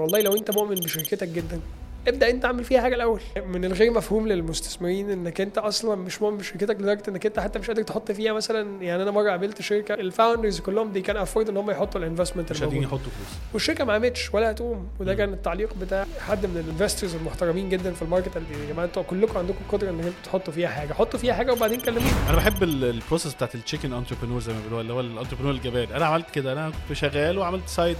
والله لو انت مؤمن بشركتك جدا. ابدأ انت اعمل فيها حاجة الأول. من الغير مفهوم للمستثمرين انك انت أصلا مش مؤمن بشركتك لدرجه انك انت حتى مش قادر تحط فيها مثلا يعني أنا مرة قابلت شركة ال founders كلهم دي كان افورد إن هم يحطوا ال investment مش قادرين يحطوا فلوس. والشركة ما قامتش ولا هتقوم. وده. كان التعليق بتاع حد من ال investors المحترمين جدا في ال market قال يا جماعة أنتوا كلكم عندكم قدرة إن أنتوا تحطوا فيها حاجة. حطوا فيها حاجة وبعدين كلموني. أنا بحب ال- process بتاعت ال chicken entrepreneur زي ما بيقولوا اللي هو ال entrepreneur الجبان. أنا عملت كده. أنا كنت شغال وعملت side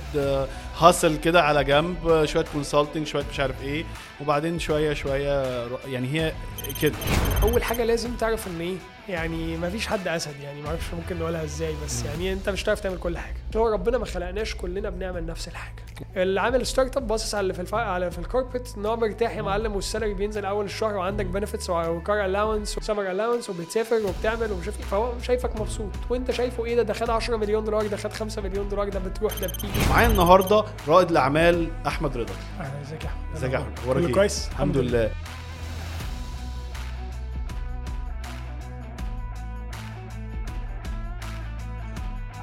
hustle كده على جنب آه، شوية consulting شوية مش عارف إيه. وبعدين شوية شوية يعني هي كده. أول حاجة لازم تعرف إن إيه؟ يعني ما فيش حد أسد يعني ما أعرفش ممكن نقولها إزاي بس. يعني أنت مش هتعرف تعمل كل حاجة. هو ربنا ما خلقناش كلنا بنعمل نفس الحاجة. اللي عامل startup باصص على اللي في الف... على في ال corporate إن هو مرتاح يا معلم وال salary بينزل أول الشهر وعندك benefits و car allowance و summer allowance وبتسافر وبتعمل ومش عارف إيه. فهو شايفك مبسوط. وأنت شايفه إيه ده؟ ده خد 10 مليون دولار ده خد 5 مليون دولار ده بتروح ده بتيجي. معايا النهارده رائد الأعمال أحمد رضا. أهلا إزيك يا أحمد؟ إزيك يا أحمد؟ إيه؟ كويس الحمد لله.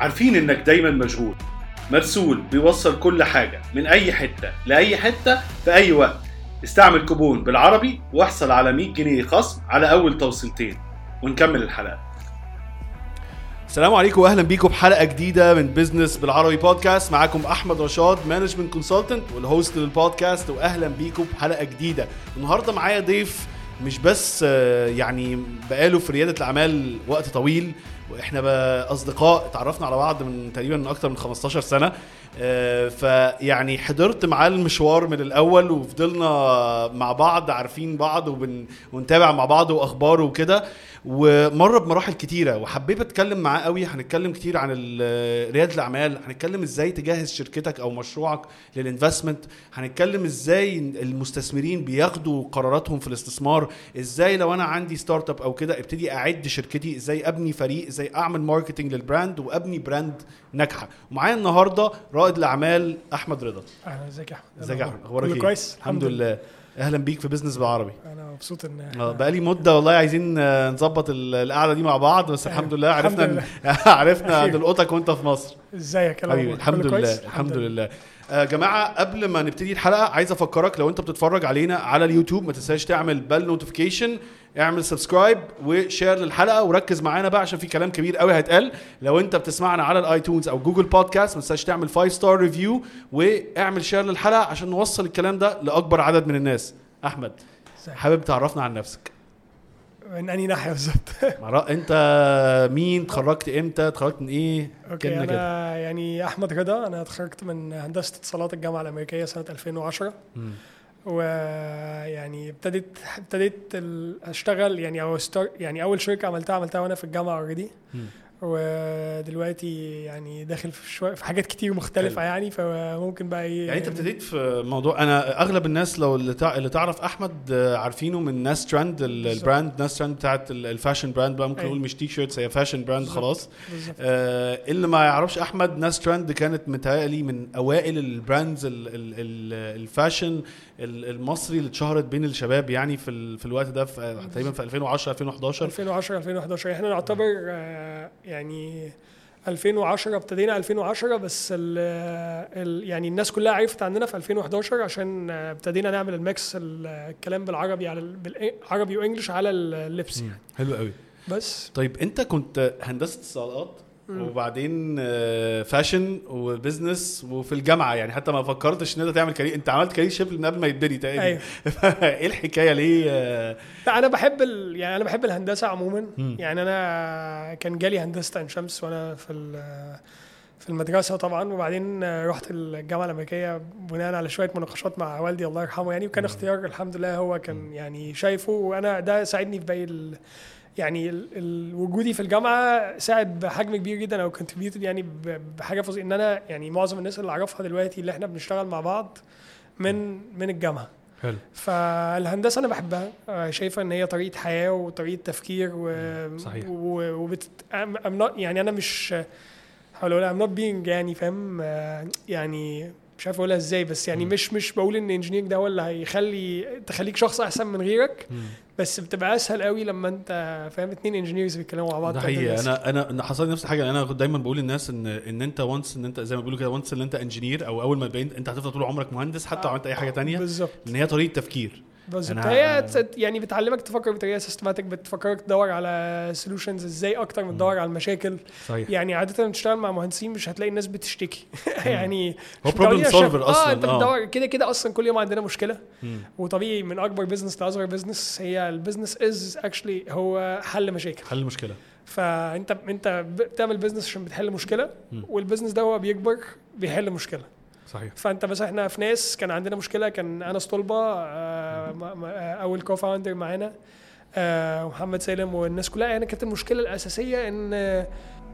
عارفين إنك دايما مشغول مرسول بيوصل كل حاجة من أي حتة لأي حتة في أي وقت. استعمل كوبون بالعربي واحصل على 100 جنيه خصم على أول توصيلتين. ونكمل الحلقة. السلام عليكم واهلا بيكم بحلقه جديدة من بزنس بالعربي بودكاست معاكم أحمد رشاد management consultant وال host للبودكاست واهلا بيكم بحلقه جديدة. النهارده معايا ضيف مش بس آه، يعني بقاله في ريادة الأعمال وقت طويل وإحنا اصدقاء اتعرفنا على بعض من تقريبا من أكتر من 15 سنة. فيعني حضرت معاه المشوار من الأول وفضلنا مع بعض عارفين بعض وبن ونتابع مع بعض واخباره وكده. ومر بمراحل كتيرة وحبيت أتكلم معاه قوي. هنتكلم كتير عن ريادة الأعمال. هنتكلم إزاي تجهز شركتك أو مشروعك لل investment. هنتكلم إزاي المستثمرين بياخدوا قراراتهم في الاستثمار. إزاي لو أنا عندي startup أو كده أبتدي أعد شركتي. إزاي أبني فريق. إزاي أعمل marketing لل brand وأبني brand ناجحة. ومعايا النهارده رائد الأعمال أحمد رضا. أهلا إزيك يا أحمد؟ إزيك يا أحمد؟ أخبارك إيه؟ كويس؟ الحمد لله. أهلا بيك في بزنس بالعربي أنا مبسوط إن آه بقالي مدة والله عايزين آه، نظبط ال- القعدة دي مع بعض بس أيوة. الحمد لله الحمد عرفنا لله. عرفنا. نلقطك وأنت في مصر. إزيك؟ يا حبيبي لؤي؟ الحمد لله؟ الحمد لله. يا جماعة قبل ما نبتدي الحلقة عايز أفكرك لو أنت بتتفرج علينا على اليوتيوب ما تنساش تعمل bell notification اعمل subscribe و share للحلقة وركز معانا بقى عشان في كلام كبير قوي هيتقال. لو انت بتسمعنا على ال iTunes أو Google Podcast ما تنساش تعمل 5 star review واعمل share للحلقة عشان نوصل الكلام ده لأكبر عدد من الناس. أحمد؟ حابب تعرفنا عن نفسك؟ من أنهي ناحية بالظبط؟ انت مين اتخرجت إمتى اتخرجت من إيه؟ okay كلمة كده. أنا يعني أحمد رضا أنا اتخرجت من هندسة اتصالات الجامعة الأمريكية سنة 2010 مم. ويعني ابتديت ابتديت أشتغل يعني أو يعني أول شركة عملتها عملتها وأنا في الجامعة already. ودلوقتي يعني داخل في شوية في حاجات كتير مختلفة حلو. يعني فممكن بقى إيه يعني أنت ابتديت في موضوع أنا أغلب الناس لو اللي, تع... اللي تعرف أحمد آه، عارفينه من ناس ترند. ال brand ناس ترند بتاعت ال- ال fashion brand بقى ممكن أيوة. نقول مش T-shirts هي fashion brand. خلاص بالظبط آه اللي ما يعرفش أحمد ناس ترند كانت متهيألي من أوائل ال brands ال... ال... ال... ال fashion ال- المصري اللي اتشهرت بين الشباب يعني في ال... في الوقت ده في تقريبا في 2010 2011 2010 2011 إحنا نعتبر آه، يعني 2010 ابتدينا 2010 بس ال ال يعني الناس كلها عرفت عننا في 2011 عشان ابتدينا نعمل ال mix ال- الكلام بالعربي على ال- بالعربي و English على اللبس يعني. حلو قوي. بس. طيب أنت كنت هندسة اتصالات. وبعدين آه، fashion و business وفي الجامعة. يعني حتى ما فكرتش إن أنت تعمل career أنت عملت career shift من قبل ما يبتدي تقريبا. أيوه. إيه الحكاية ليه؟ آه، لا أنا بحب ال... يعني أنا بحب الهندسة عموما. يعني أنا كان جالي هندسة عين شمس وأنا في ال- في المدرسة طبعا. وبعدين رحت الجامعة الأمريكية بناء على شوية مناقشات مع والدي الله يرحمه يعني. وكان اختيار الحمد لله هو كان يعني شايفه. وأنا ده ساعدني في باقي. يعني ال... وجودي في الجامعة ساعد بحجم كبير جدا أو كونتريبيوتد يعني. بحاجة فظيعة إن أنا يعني معظم الناس اللي أعرفها دلوقتي اللي إحنا بنشتغل مع بعض من من الجامعة. حلو. فالهندسة أنا بحبها. آه، شايفة إن هي طريقة حياة وطريقة تفكير و صحيح. و... وبت... I'm not... يعني أنا مش هقول أقول I'm not being يعني فاهم؟ آه، يعني مش عارف أقولها إزاي بس يعني مش مش بقول إن engineer ده هو اللي هيخلي تخليك شخص أحسن من غيرك. بس بتبقى أسهل قوي لما أنت فاهم؟ اتنين engineers بيتكلموا مع بعض ده حقيقي. أنا أنا أنا حصل لي نفس الحاجة. أنا كنت دايما بقول للناس إن إن أنت once إن أنت زي ما بيقولوا كده once إن أنت engineer أو أول ما أنت هتفضل طول عمرك مهندس حتى لو عملت أي حاجة تانية بالظبط. إن هي طريقة تفكير. هي تس- يعني بتعلمك تفكر بطريقة systematic بتفكرك تدور على solutions إزاي أكتر من تدور على المشاكل. صحيح. يعني عادة لما تشتغل مع مهندسين مش هتلاقي الناس بتشتكي. يعني هو solver عشان- أصلاً، آه أنت آه. بتدور كده كده أصلا كل يوم عندنا مشكلة. مم. وطبيعي من أكبر business لاصغر business هي ال business is actually هو حل مشاكل. حل المشكلة فأنت أنت بتعمل business عشان بتحل مشكلة. وال business ده هو بيكبر بيحل مشكلة. صحيح. فأنت مثلا إحنا في ناس كان عندنا مشكلة كان انس طلبه آه، آه، أول co-founder معانا آه، ومحمد سالم والناس كلها. يعني كانت المشكلة الأساسية إن آه،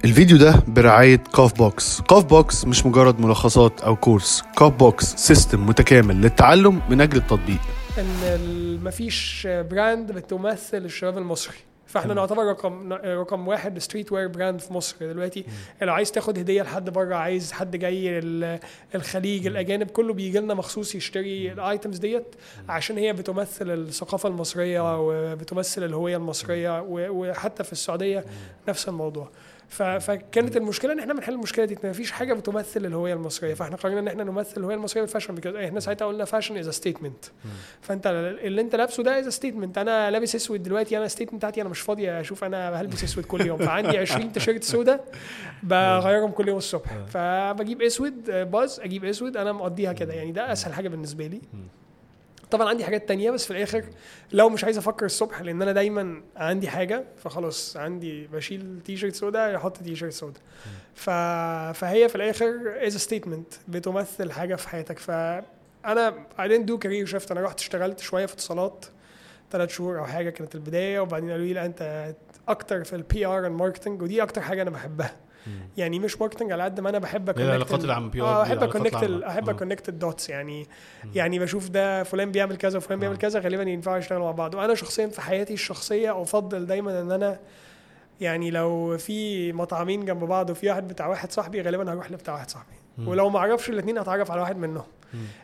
الفيديو ده برعاية كاف بوكس كاف بوكس مش مجرد ملخصات أو كورس كاف بوكس system متكامل للتعلم من أجل التطبيق. إن ال- مفيش brand بتمثل الشباب المصري. فاحنا تمام. نعتبر رقم رقم واحد streetwear brand في مصر دلوقتي. لو عايز تاخد هدية لحد بره عايز حد جاي ال- الخليج الأجانب كله بيجي لنا مخصوص يشتري ال items ديت عشان هي بتمثل الثقافة المصرية وبتمثل الهوية المصرية وحتى في السعودية نفس الموضوع. فكانت المشكلة إن إحنا بنحل المشكلة دي ان مفيش حاجة بتمثل الهوية المصرية. فإحنا قررنا إن إحنا نمثل الهوية المصرية بال fashion because إحنا ساعتها قلنا fashion is statement فأنت اللي أنت لابسه ده is statement أنا لابس أسود دلوقتي أنا ال statement بتاعتي أنا مش فاضي أشوف أنا هلبس أسود كل يوم. فعندي 20 تيشيرت سودا بغيرهم كل يوم الصبح. فبجيب أسود آه، باز أجيب أسود أنا مقضيها كده. يعني ده أسهل حاجة بالنسبة لي. طبعا عندي حاجات تانية بس في الآخر لو مش عايز أفكر الصبح لأن أنا دايما عندي حاجة فخلاص عندي بشيل تي شيرت سودا أحط تي شيرت سودا ف... فهي في الآخر as statement بتمثل حاجة في حياتك. فانا I didn't do career shift أنا رحت اشتغلت شوية في اتصالات ثلاث شهور أو حاجة كانت البداية وبعدين قالوا لي لا أنت أكتر في ال PR ال marketing ودي أكتر حاجة أنا بحبها. يعني مش marketing على قد ما أنا بحب هي أ connect العلاقات ال- العامة، PR آه أحب أ connect. احب. أ connect ال dots يعني. يعني بشوف ده فلان بيعمل كذا وفلان بيعمل كذا غالبا ينفعوا يشتغلوا مع بعض. وأنا شخصيا في حياتي الشخصية أفضل دايما إن أنا يعني لو في مطعمين جنب بعض وفي واحد بتاع واحد صاحبي غالبا هروح لبتاع واحد صاحبي. ولو ما أعرفش الاثنين هتعرف على واحد منهم.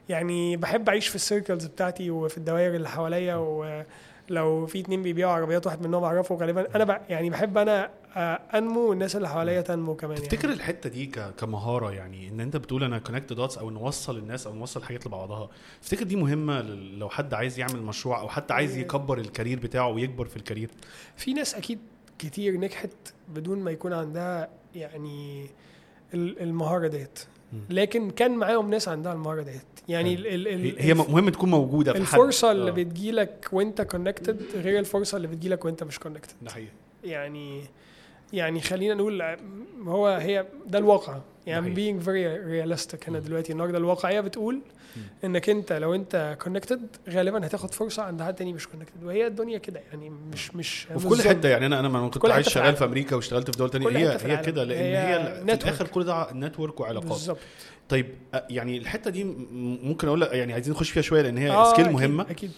يعني بحب أعيش في ال circles بتاعتي وفي الدوائر اللي حواليا ولو في اتنين بيبيعوا عربيات واحد منهم أعرفه غالبا أنا. يعني بحب أنا أنمو والناس اللي حواليا تنمو كمان تفتكر يعني. الحتة دي كمهارة يعني إن أنت بتقول أنا connect dots أو نوصل الناس أو نوصل حاجات لبعضها تفتكر دي مهمة لو حد عايز يعمل مشروع أو حتى عايز يكبر ال career بتاعه ويكبر في ال career؟ في ناس أكيد كتير نجحت بدون ما يكون عندها يعني ال- المهارة ديت. لكن كان معاهم ناس عندها المهارة ديت. يعني ال ال هي ال هي مهم تكون موجودة في حد. الفرصة اللي آه، بتجيلك وأنت connected غير الفرصة اللي بتجيلك وأنت مش connected ده حقيقي. يعني يعني خلينا نقول هو هي ده الواقع. يعني being very realistic هنا دلوقتي النهارده الواقعية بتقول إنك أنت لو أنت connected غالبا هتاخد فرصة عند حد تاني مش connected وهي الدنيا كده يعني مش مش وفي كل. حتة يعني أنا أنا لما كنت عايش شغال. في أمريكا واشتغلت في دول تانية هي هي. كده لأن هي هي, في. الآخر كل ده network وعلاقات. بالظبط. طيب يعني الحتة دي ممكن أقول يعني عايزين نخش فيها شوية لأن هي آه، skill مهمة. أكيد.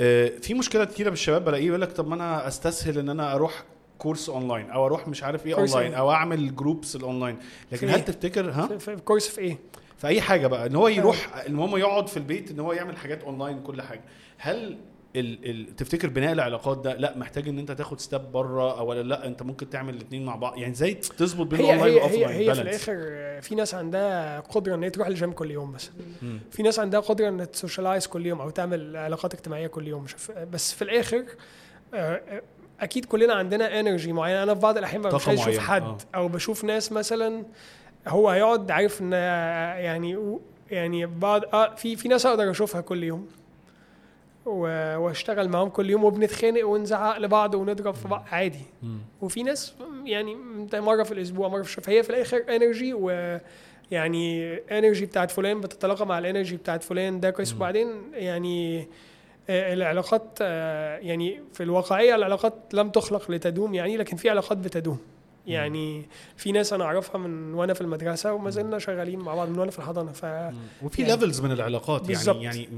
آه، في مشكلة كتيرة بالشباب بلاقيه يقول لك طب ما أنا أستسهل إن أنا أروح course online أو أروح مش عارف إيه اونلاين إيه؟ أو اعمل groups ال online لكن هل؟ تفتكر ها في- course في إيه؟ في اي حاجة بقى ان هو يروح المهم يقعد في البيت ان هو يعمل حاجات اونلاين كل حاجة هل ال ال تفتكر بناء العلاقات ده لا محتاج ان انت تاخد step بره أو ولا لا انت ممكن تعمل الاثنين مع بعض يعني إزاي تظبط بين هي الاونلاين هي هي, وال offline هي في الآخر في ناس عندها قدرة إن هي تروح الجيم كل يوم مثلا. في ناس عندها قدرة إن ت socialize كل يوم أو تعمل علاقات اجتماعية كل يوم بس في الآخر آه، آه، أكيد كلنا عندنا energy معينة. أنا في بعض الأحيان مش عايز أشوف حد آه. أو بشوف ناس مثلا هو هيقعد عارف إن يعني يعني بعض آه في في ناس أقدر أشوفها كل يوم. وأشتغل معاهم كل يوم وبنتخانق ونزعق لبعض ونضرب في بعض عادي. وفي ناس يعني مرة في الأسبوع مرة في الشهر. فهي في الآخر energy و يعني energy بتاعت فلان بتتلاقى مع ال energy بتاعت فلان ده كويس. وبعدين يعني آه، العلاقات آه، يعني في الواقعية العلاقات لم تخلق لتدوم يعني لكن في علاقات بتدوم. يعني في ناس أنا أعرفها من وأنا في المدرسة وما زلنا شغالين مع بعض من وأنا في الحضانة ف وفي يعني- levels من العلاقات. يعني يعني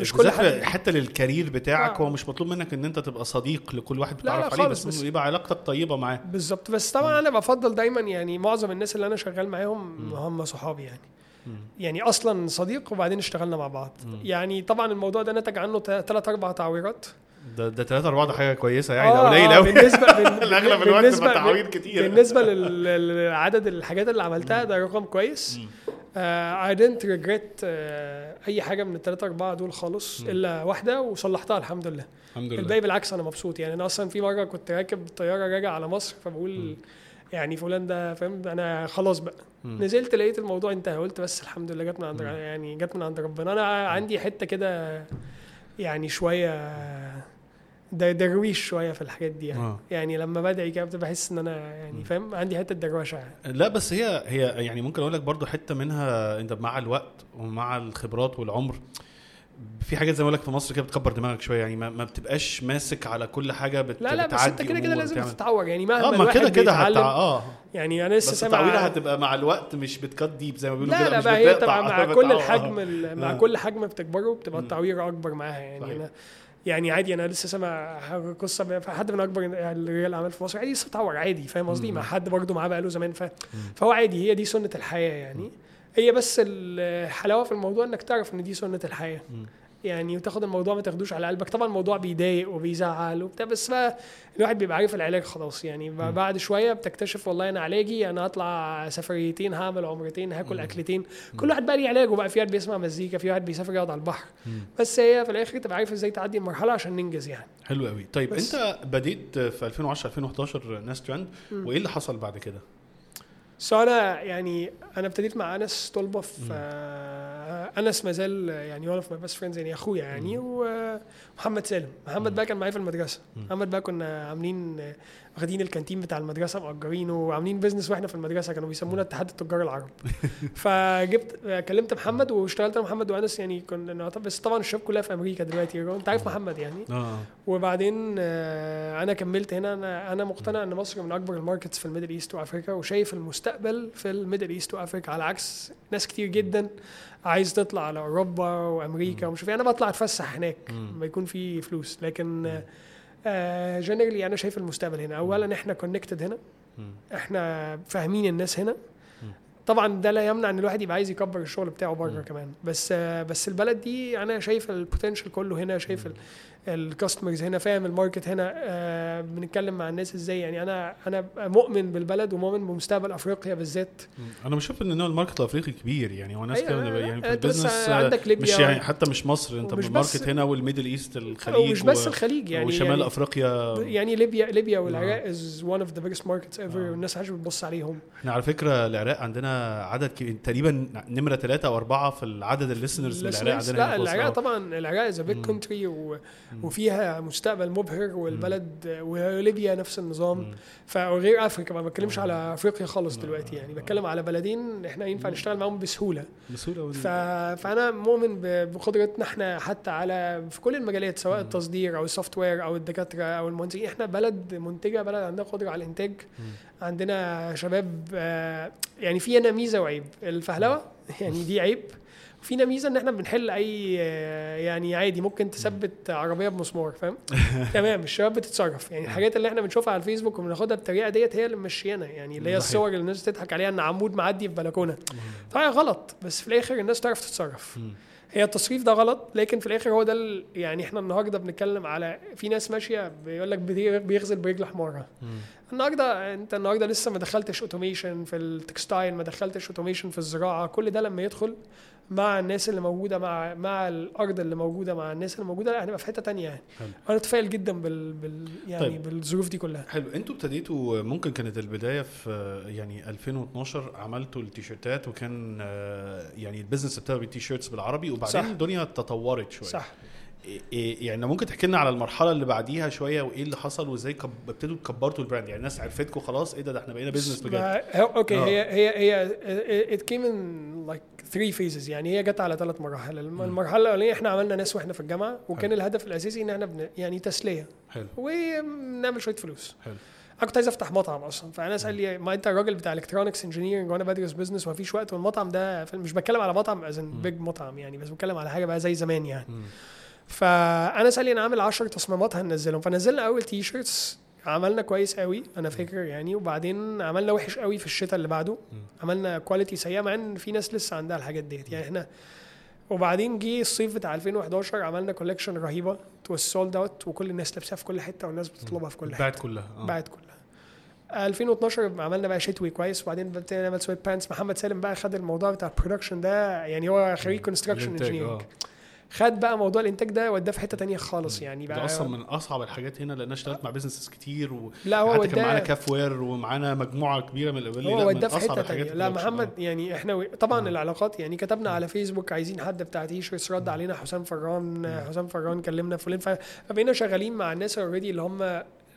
مش كل حد- حتى لل career بتاعك آه. هو مش مطلوب منك إن أنت تبقى صديق لكل واحد بتعرف لا عليه بس, بس- يبقى علاقتك طيبة معاه. بالظبط. بس طبعا أنا بفضل دايما يعني معظم الناس اللي أنا شغال معاهم هم صحابي يعني. يعني أصلا صديق وبعدين اشتغلنا مع بعض. يعني طبعا الموضوع ده نتج عنه ثلاث أربع تعويرات. ده ده 3 4 ده حاجة كويسة يعني آه، ده قليل آه، قوي بالنسبة بال- الأغلب الوقت بالنسبة تعويض كتير. بالنسبة لعدد الحاجات اللي عملتها ده رقم كويس. اي دنت ريجريت أي حاجة من الثلاثه أربعة دول خالص إلا واحدة وصلحتها الحمد لله. الحمد لله. الباقي بالعكس أنا مبسوط. يعني أنا أصلا في مرة كنت راكب طيارة راجع على مصر فبقول يعني فلان ده فاهم؟ أنا خلاص بقى. مم. نزلت لقيت الموضوع انتهى قلت بس الحمد لله جت من عند يعني جت من عند ربنا. أنا عندي حتة كده يعني شوية د- درويش شوية في الحاجات دي يعني. آه. يعني لما بدعي كده بحس إن أنا يعني فاهم؟ عندي حتة دروشه يعني. لا بس هي هي يعني ممكن أقول لك برضو حتة منها أنت مع الوقت ومع الخبرات والعمر في حاجات زي ما لك في مصر كده بتكبر دماغك شوية يعني ما, ما بتبقاش ماسك على كل حاجة بت لا لا بس انت كده كده لازم. تتعور يعني مهما آه ما كده كده هتع... آه يعني أنا لسه بس سامع التعويره هتبقى مع الوقت مش بتكت ديب زي ما بيقولوا لا كده لا مش بقى هي طبعا مع. كل الحجم ال- مع آه. كل حجم بتكبره بتبقى مم. التعوير أكبر معاها يعني صحيح. أنا يعني عادي أنا لسه سامع قصة حد من أكبر رجال الأعمال في مصر عادي لسه بتعور عادي فاهم قصدي. مع حد برضه معاه بقاله زمان ف... فهو عادي هي دي سنة الحياة يعني هي بس الحلاوة في الموضوع إنك تعرف إن دي سنة الحياة. يعني وتاخد الموضوع ما تاخدوش على قلبك. طبعا الموضوع بيضايق وبيزعل وبتاع بس بقى الواحد بيبقى عارف العلاج خلاص. يعني بعد شوية بتكتشف والله أنا علاجي أنا هطلع سفريتين هعمل عمرتين هاكل أكلتين. كل واحد بقى ليه علاجه بقى. في واحد بيسمع مزيكا في واحد بيسافر يقعد على البحر. بس هي في الآخر تبقى عارف إزاي تعدي المرحلة عشان ننجز يعني. حلو قوي طيب. أنت بديت في 2010 2011 ناس ترند. وإيه اللي حصل بعد كده؟ so أنا يعني أنا ابتديت مع أنس طلبة في أنس ما زال يعني one of my best friends يعني أخويا يعني ومحمد سالم. محمد بقى كان معايا في المدرسة. محمد بقى كنا عاملين آه، واخدين الكانتين بتاع المدرسة مأجرينه وعاملين business وإحنا في المدرسة كانوا بيسمونا اتحاد التجار العرب. فجبت آه، كلمت محمد واشتغلت أنا محمد وأنس يعني كنا بس طبعا الشباب كلها في أمريكا دلوقتي. أنت عارف محمد يعني. آه. وبعدين آه، أنا كملت هنا. أنا أنا مقتنع إن مصر من أكبر ال markets في ال Middle East و Africa وشايف المستقبل في ال Middle East و Africa على عكس ناس كتير جدا. عايز تطلع على أوروبا وأمريكا ومش إيه. أنا بطلع أتفسح هناك. لما يكون في فلوس. لكن generally أنا شايف المستقبل هنا. اولا إحنا connected هنا. إحنا فاهمين الناس هنا. طبعا ده لا يمنع إن الواحد يبقى عايز يكبر الشغل بتاعه بره كمان. بس آه، بس البلد دي أنا شايف ال potential كله هنا. شايف ال customers هنا فاهم ال market هنا آه، بنتكلم مع الناس إزاي؟ يعني أنا أنا مؤمن بالبلد ومؤمن بمستقبل أفريقيا بالذات. أنا بشوف إن ال market الأفريقي كبير يعني هو ناس أيوة، كده يعني في ال business عندك ليبيا. مش يعني حتى مش مصر أنت ومش ال market هنا وال Middle East الخليج ومش بس الخليج يعني وشمال يعني أفريقيا. يعني ليبيا ليبيا والعراق is one of the biggest markets ever والناس عايشة بتبص عليهم. إحنا على فكرة العراق عندنا عدد كبير تقريبا نمرة ثلاثة أو أربعة في العدد ال listeners. عندنا لا. العراق آه. طبعا العراق is big country وفيها مستقبل مبهر والبلد وليبيا نفس النظام. فغير أفريقيا ما بتكلمش على أفريقيا خالص دلوقتي يعني بتكلم على بلدين إحنا ينفع نشتغل معاهم بسهولة. بسهولة ف... فأنا مؤمن بقدرتنا إحنا حتى على في كل المجالات سواء التصدير أو السوفت وير أو الدكاترة أو المهندسين. إحنا بلد منتجة بلد عندها قدرة على الإنتاج. عندنا شباب آه، يعني فينا ميزة وعيب. الفهلوة يعني دي عيب. فينا ميزة إن إحنا بنحل أي آه، يعني عادي ممكن تثبت عربية بمسمار فاهم؟ تمام الشباب بتتصرف. يعني الحاجات اللي إحنا بنشوفها على الفيسبوك وبناخدها بالطريقة ديت هي اللي ممشيانا يعني اللي هي. الصور اللي الناس تضحك عليها إن عمود معدي في بلكونة. طبعا غلط بس في الآخر الناس تعرف تتصرف. هي التصريف ده غلط لكن في الآخر هو ده يعني إحنا النهارده بنتكلم على في ناس ماشية بيقول لك بي- بيغزل برجل حمارها النهارده أنت النهارده لسه ما دخلتش automation في ال textile ما دخلتش automation في الزراعة كل ده لما يدخل مع الناس اللي موجودة مع مع الأرض اللي موجودة مع الناس اللي موجودة لا هنبقى في حتة تانية يعني. حلو. أنا اتفائل جدا بال, بال يعني طيب. بالظروف دي كلها. حلو. أنتوا ابتديتوا ممكن كانت البداية في يعني 2012 عملتوا التيشيرتات وكان آه، يعني ال business ابتدى ال t-shirts بالعربي وبعدين صح. الدنيا تطورت شوية. صح. إيه, إيه، يعني ممكن تحكي لنا على المرحلة اللي بعديها شوية وإيه اللي حصل وإزاي ابتدوا كبرتوا ال brand؟ يعني الناس عرفتكم خلاص إيه ده ده إحنا بقينا business بجد. okay آه. هي هي هي it came in like 3 phases يعني هي جت على ثلاث مراحل. المرحلة الأولانية إحنا عملنا ناس وإحنا في الجامعة وكان حل. الهدف الأساسي إن إحنا بن... يعني تسلية. حلو. ونعمل شوية فلوس. حلو. أنا كنت عايز أفتح مطعم أصلا. فأنا أسأل لي ما أنت الراجل بتاع electronics engineering وأنا بدرس business ومفيش وقت والمطعم ده مش بتكلم على مطعم as big مطعم يعني بس بتكلم على حاجة بقى زي زمان يعني. م. فأنا سالي يعني أنا عامل 10 تصميمات هننزلهم. فنزلنا أول t-shirts عملنا كويس قوي أنا فاكر يعني وبعدين عملنا وحش قوي في الشتاء اللي بعده. عملنا quality سيئة مع إن في ناس لسه عندها الحاجات ديت. يعني إحنا وبعدين جه الصيف بتاع 2011 عملنا collection رهيبة. to sold out وكل الناس لابساها في كل حتة والناس بتطلبها في كل حتة. بعد كلها آه. بعد كلها. 2012 عملنا بقى شتوي كويس. وبعدين نعمل sweatpants محمد سالم بقى خد الموضوع بتاع ال production ده يعني هو خريج construction engineering. خد بقى موضوع الإنتاج ده وداه في حتة تانية خالص يعني ده بقى أصلا من أصعب الحاجات هنا لأن أنا اشتغلت مع businesses كتير و لا هو حتى كان معانا كاف وير ومعانا مجموعة كبيرة من لا، هو وداه في حتة تانية. لا محمد آه. يعني إحنا و- طبعا آه. العلاقات يعني كتبنا على فيسبوك عايزين حد بتاع t-shirts رد علينا حسام فران حسام فران كلمنا فلان فبقينا شغالين مع الناس already اللي هم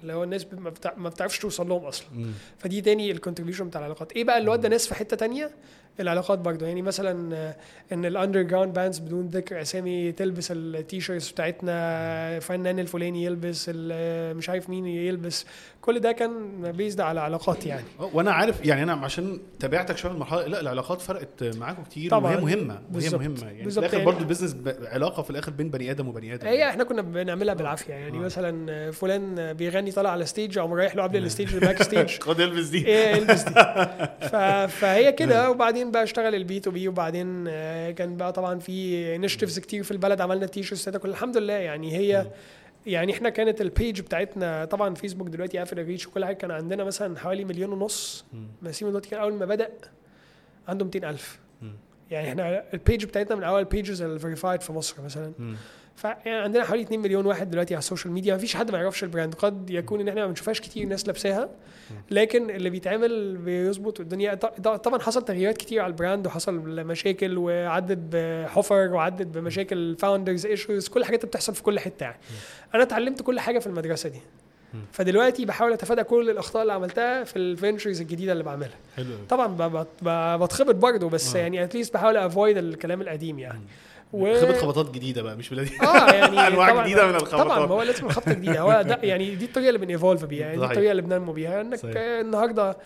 اللي هو الناس ما بتع- ما بتعرفش توصل لهم أصلا. مم. فدي تاني ال contribution بتاع العلاقات. إيه بقى اللي ودى ناس في حتة تانية؟ العلاقات برضه يعني مثلا آه، إن ال underground bands بدون ذكر أسامي تلبس ال t-shirts بتاعتنا فنان الفلاني يلبس ال- مش عارف مين يلبس. كل ده كان based على علاقات يعني. آه، وأنا عارف يعني أنا عشان تابعتك شوية المرحلة لا العلاقات فرقت معاكم كتير طبعاً. وهي مهمة وهي. مهمه يعني في الآخر يعني- برضه ال business ب- علاقة في الآخر بين بني آدم وبني آدم. هي إحنا كنا بنعملها بالعافية. يعني آه. مثلا فلان بيغني طالع على stage أو رايح له قبل ال stage ال backstage خد البس دي. إيه البس دي. فهي كده. وبعدين بقى اشتغل ال B2B وبعدين آه، كان بقى طبعا في initiatives كتير في البلد عملنا t-shirts ده كله الحمد لله. يعني هي يعني إحنا كانت ال page بتاعتنا طبعا فيسبوك دلوقتي قافل ال reach وكل حاجة كان عندنا مثلا حوالي مليون ونص. ماسيمو دلوقتي كان أول ما بدأ عنده 200000 مم. يعني إحنا ال page بتاعتنا من أول ال pages ال verified في مصر مثلا. مم. فيعني عندنا حوالي 2 مليون واحد دلوقتي على ال social media. ما فيش حد ما يعرفش ال brand. قد يكون ان إحنا ما بنشوفهاش كتير ناس لابساها. لكن اللي بيتعمل بيظبط الدنيا. طبعا حصل تغييرات كتير على ال brand وحصل مشاكل وعدت بحفر وعدت بمشاكل founders issues كل الحاجات اللي بتحصل في كل حتة يعني. أنا اتعلمت كل حاجة في المدرسة دي. فدلوقتي بحاول أتفادى كل الأخطاء اللي عملتها في ال ventures الجديدة اللي بعملها. حلو. طبعا بتخبط برضه بس آه. يعني at least بحاول avoid الكلام القديم يعني. و... خبط خبطات جديدة بقى مش بلادي. آه يعني أنواع طبعاً- جديدة من الخبطات. طبعا ما هو لازم خبطة جديدة. هو ده يعني دي الطريقة اللي بن evolve بيها. يعني دي. الطريقة اللي بننمو بيها. إنك صحيح. آه، النهارده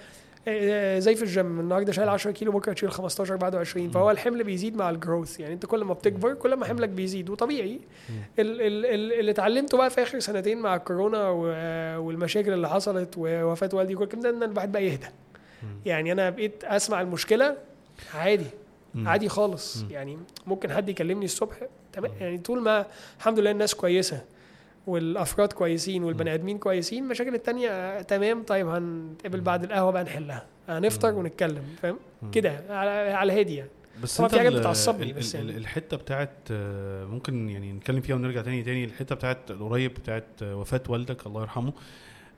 آه، زي في الجيم النهارده شايل 10 كيلو بكرة تشيل 15 بعده 20 فهو الحمل بيزيد مع ال growth يعني أنت كل ما بتكبر كل ما حملك بيزيد. وطبيعي ال- ال- ال- اللي اتعلمته بقى في آخر سنتين مع الكورونا و- والمشاكل اللي حصلت ووفاة والدي وكل ده إن الواحد بقى يهدى. يعني أنا بقيت أسمع المشكلة عادي. عادي خالص. يعني ممكن حد يكلمني الصبح تمام؟ يعني طول ما الحمد لله الناس كويسة والأفراد كويسين والبني آدمين كويسين المشاكل التانية آه، تمام طيب هنتقابل بعد القهوة بقى نحلها. هنفطر ونتكلم فاهم؟ كده على على هادي يعني. بس طبعاً انت في حاجات بتعصبني بس يعني. الحتة بتاعت آه، ممكن يعني نتكلم فيها ونرجع تاني تاني الحتة بتاعت القريب بتاعت آه، وفاة والدك الله يرحمه.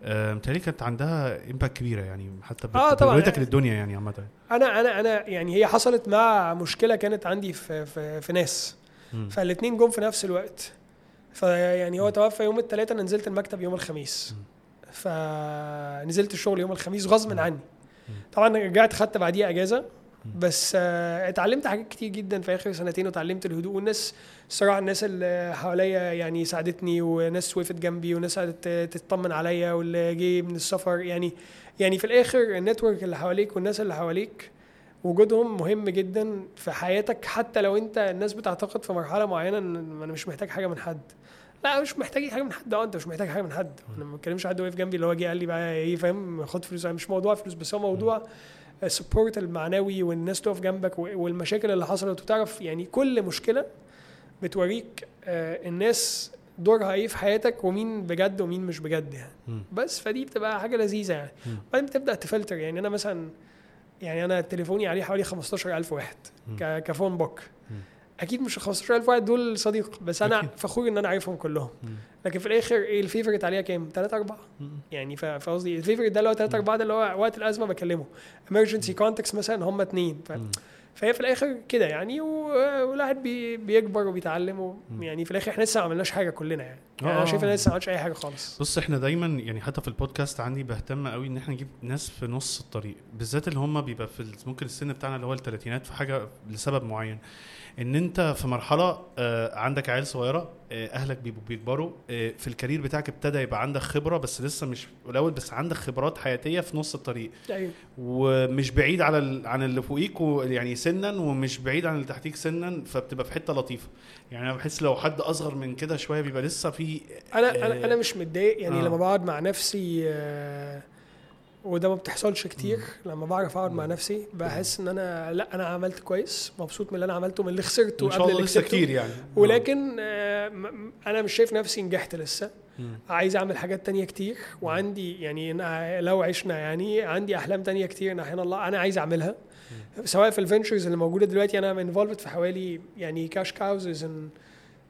متهيألي كانت عندها امباكت كبيرة يعني حتى آه، للدنيا يعني عامة. أنا أنا أنا يعني هي حصلت مع مشكلة كانت عندي في في, في ناس. فالاثنين جم في نفس الوقت. فيعني هو توفى يوم الثلاثاء أنا نزلت المكتب يوم الخميس. فنزلت الشغل يوم الخميس غصب عني. طبعا رجعت خدت بعديها إجازة. بس آه، اتعلمت حاجات كتير جدا في آخر سنتين وتعلمت الهدوء والناس الصراحه الناس اللي حواليا يعني ساعدتني وناس وقفت جنبي وناس قعدت تطمن عليا واللي جه من السفر. يعني يعني في الآخر ال network اللي حواليك والناس اللي حواليك وجودهم مهم جدا في حياتك حتى لو انت الناس بتعتقد في مرحلة معينة إن أنا مش محتاج حاجة من حد. لا مش محتاج حاجة من حد. آه أنت مش محتاج حاجة من حد. أنا ما بتكلمش حد واقف جنبي اللي هو جه قال لي بقى إيه فاهم؟ خد فلوس. يعني مش موضوع فلوس بس هو موضوع ال support المعنوي والناس تقف جنبك والمشاكل اللي حصلت وتعرف يعني كل مشكلة بتوريك آه، الناس دورها إيه في حياتك ومين بجد ومين مش بجد يعني. بس فدي بتبقى حاجة لذيذة يعني مم. بعدين بتبدأ تفلتر يعني أنا مثلا يعني أنا تليفوني عليه حوالي 15000 واحد ك phone book. أكيد مش ال 15000 واحد دول صديق بس أنا. فخور إن أنا عارفهم كلهم. لكن في الآخر إيه ال favorite عليها كام 3 4 مم. يعني فقصدي ال favorite ده اللي هو 3 4 ده اللي هو وقت الأزمة بكلمه emergency contacts مثلا هم اثنين. فهي في الآخر كده يعني والواحد بي بيكبر وبيتعلم. يعني في الآخر إحنا لسه ما عملناش حاجة كلنا يعني, يعني أنا آه. شايف إن لسه ما عملتش أي حاجة خالص بص إحنا دايما يعني حتى في البودكاست عندي بهتم قوي إن إحنا نجيب ناس في نص الطريق بالذات اللي هم بيبقى في ممكن السن بتاعنا اللي هو الثلاثينات في حاجة لسبب معين إن أنت في مرحلة آه، عندك عيال صغيرة آه، أهلك بيكبروا آه، في الكارير بتاعك ابتدى يبقى عندك خبرة بس لسه مش الأول بس عندك خبرات حياتية في نص الطريق. أيوه. ومش بعيد على ال- عن اللي فوقيك و- يعني سنا ومش بعيد عن اللي تحتيك سنا فبتبقى في حتة لطيفة. يعني أنا بحس لو حد أصغر من كده شوية بيبقى لسه في أنا آه، أنا أنا مش متضايق يعني آه. لما بقعد مع نفسي آه، وده ما بتحصلش كتير. لما بعرف أقعد مع نفسي بحس إن أنا لأ أنا عملت كويس. مبسوط من اللي أنا عملته من اللي خسرته إن شاء الله اللي لسه كتير يعني. ولكن آه، أنا مش شايف نفسي نجحت لسه. مم. عايز أعمل حاجات تانية كتير. وعندي يعني لو عشنا يعني عندي أحلام تانية كتير نحن الله أنا عايز أعملها. سواء في ال ventures اللي موجودة دلوقتي أنا involved في حوالي يعني cash cows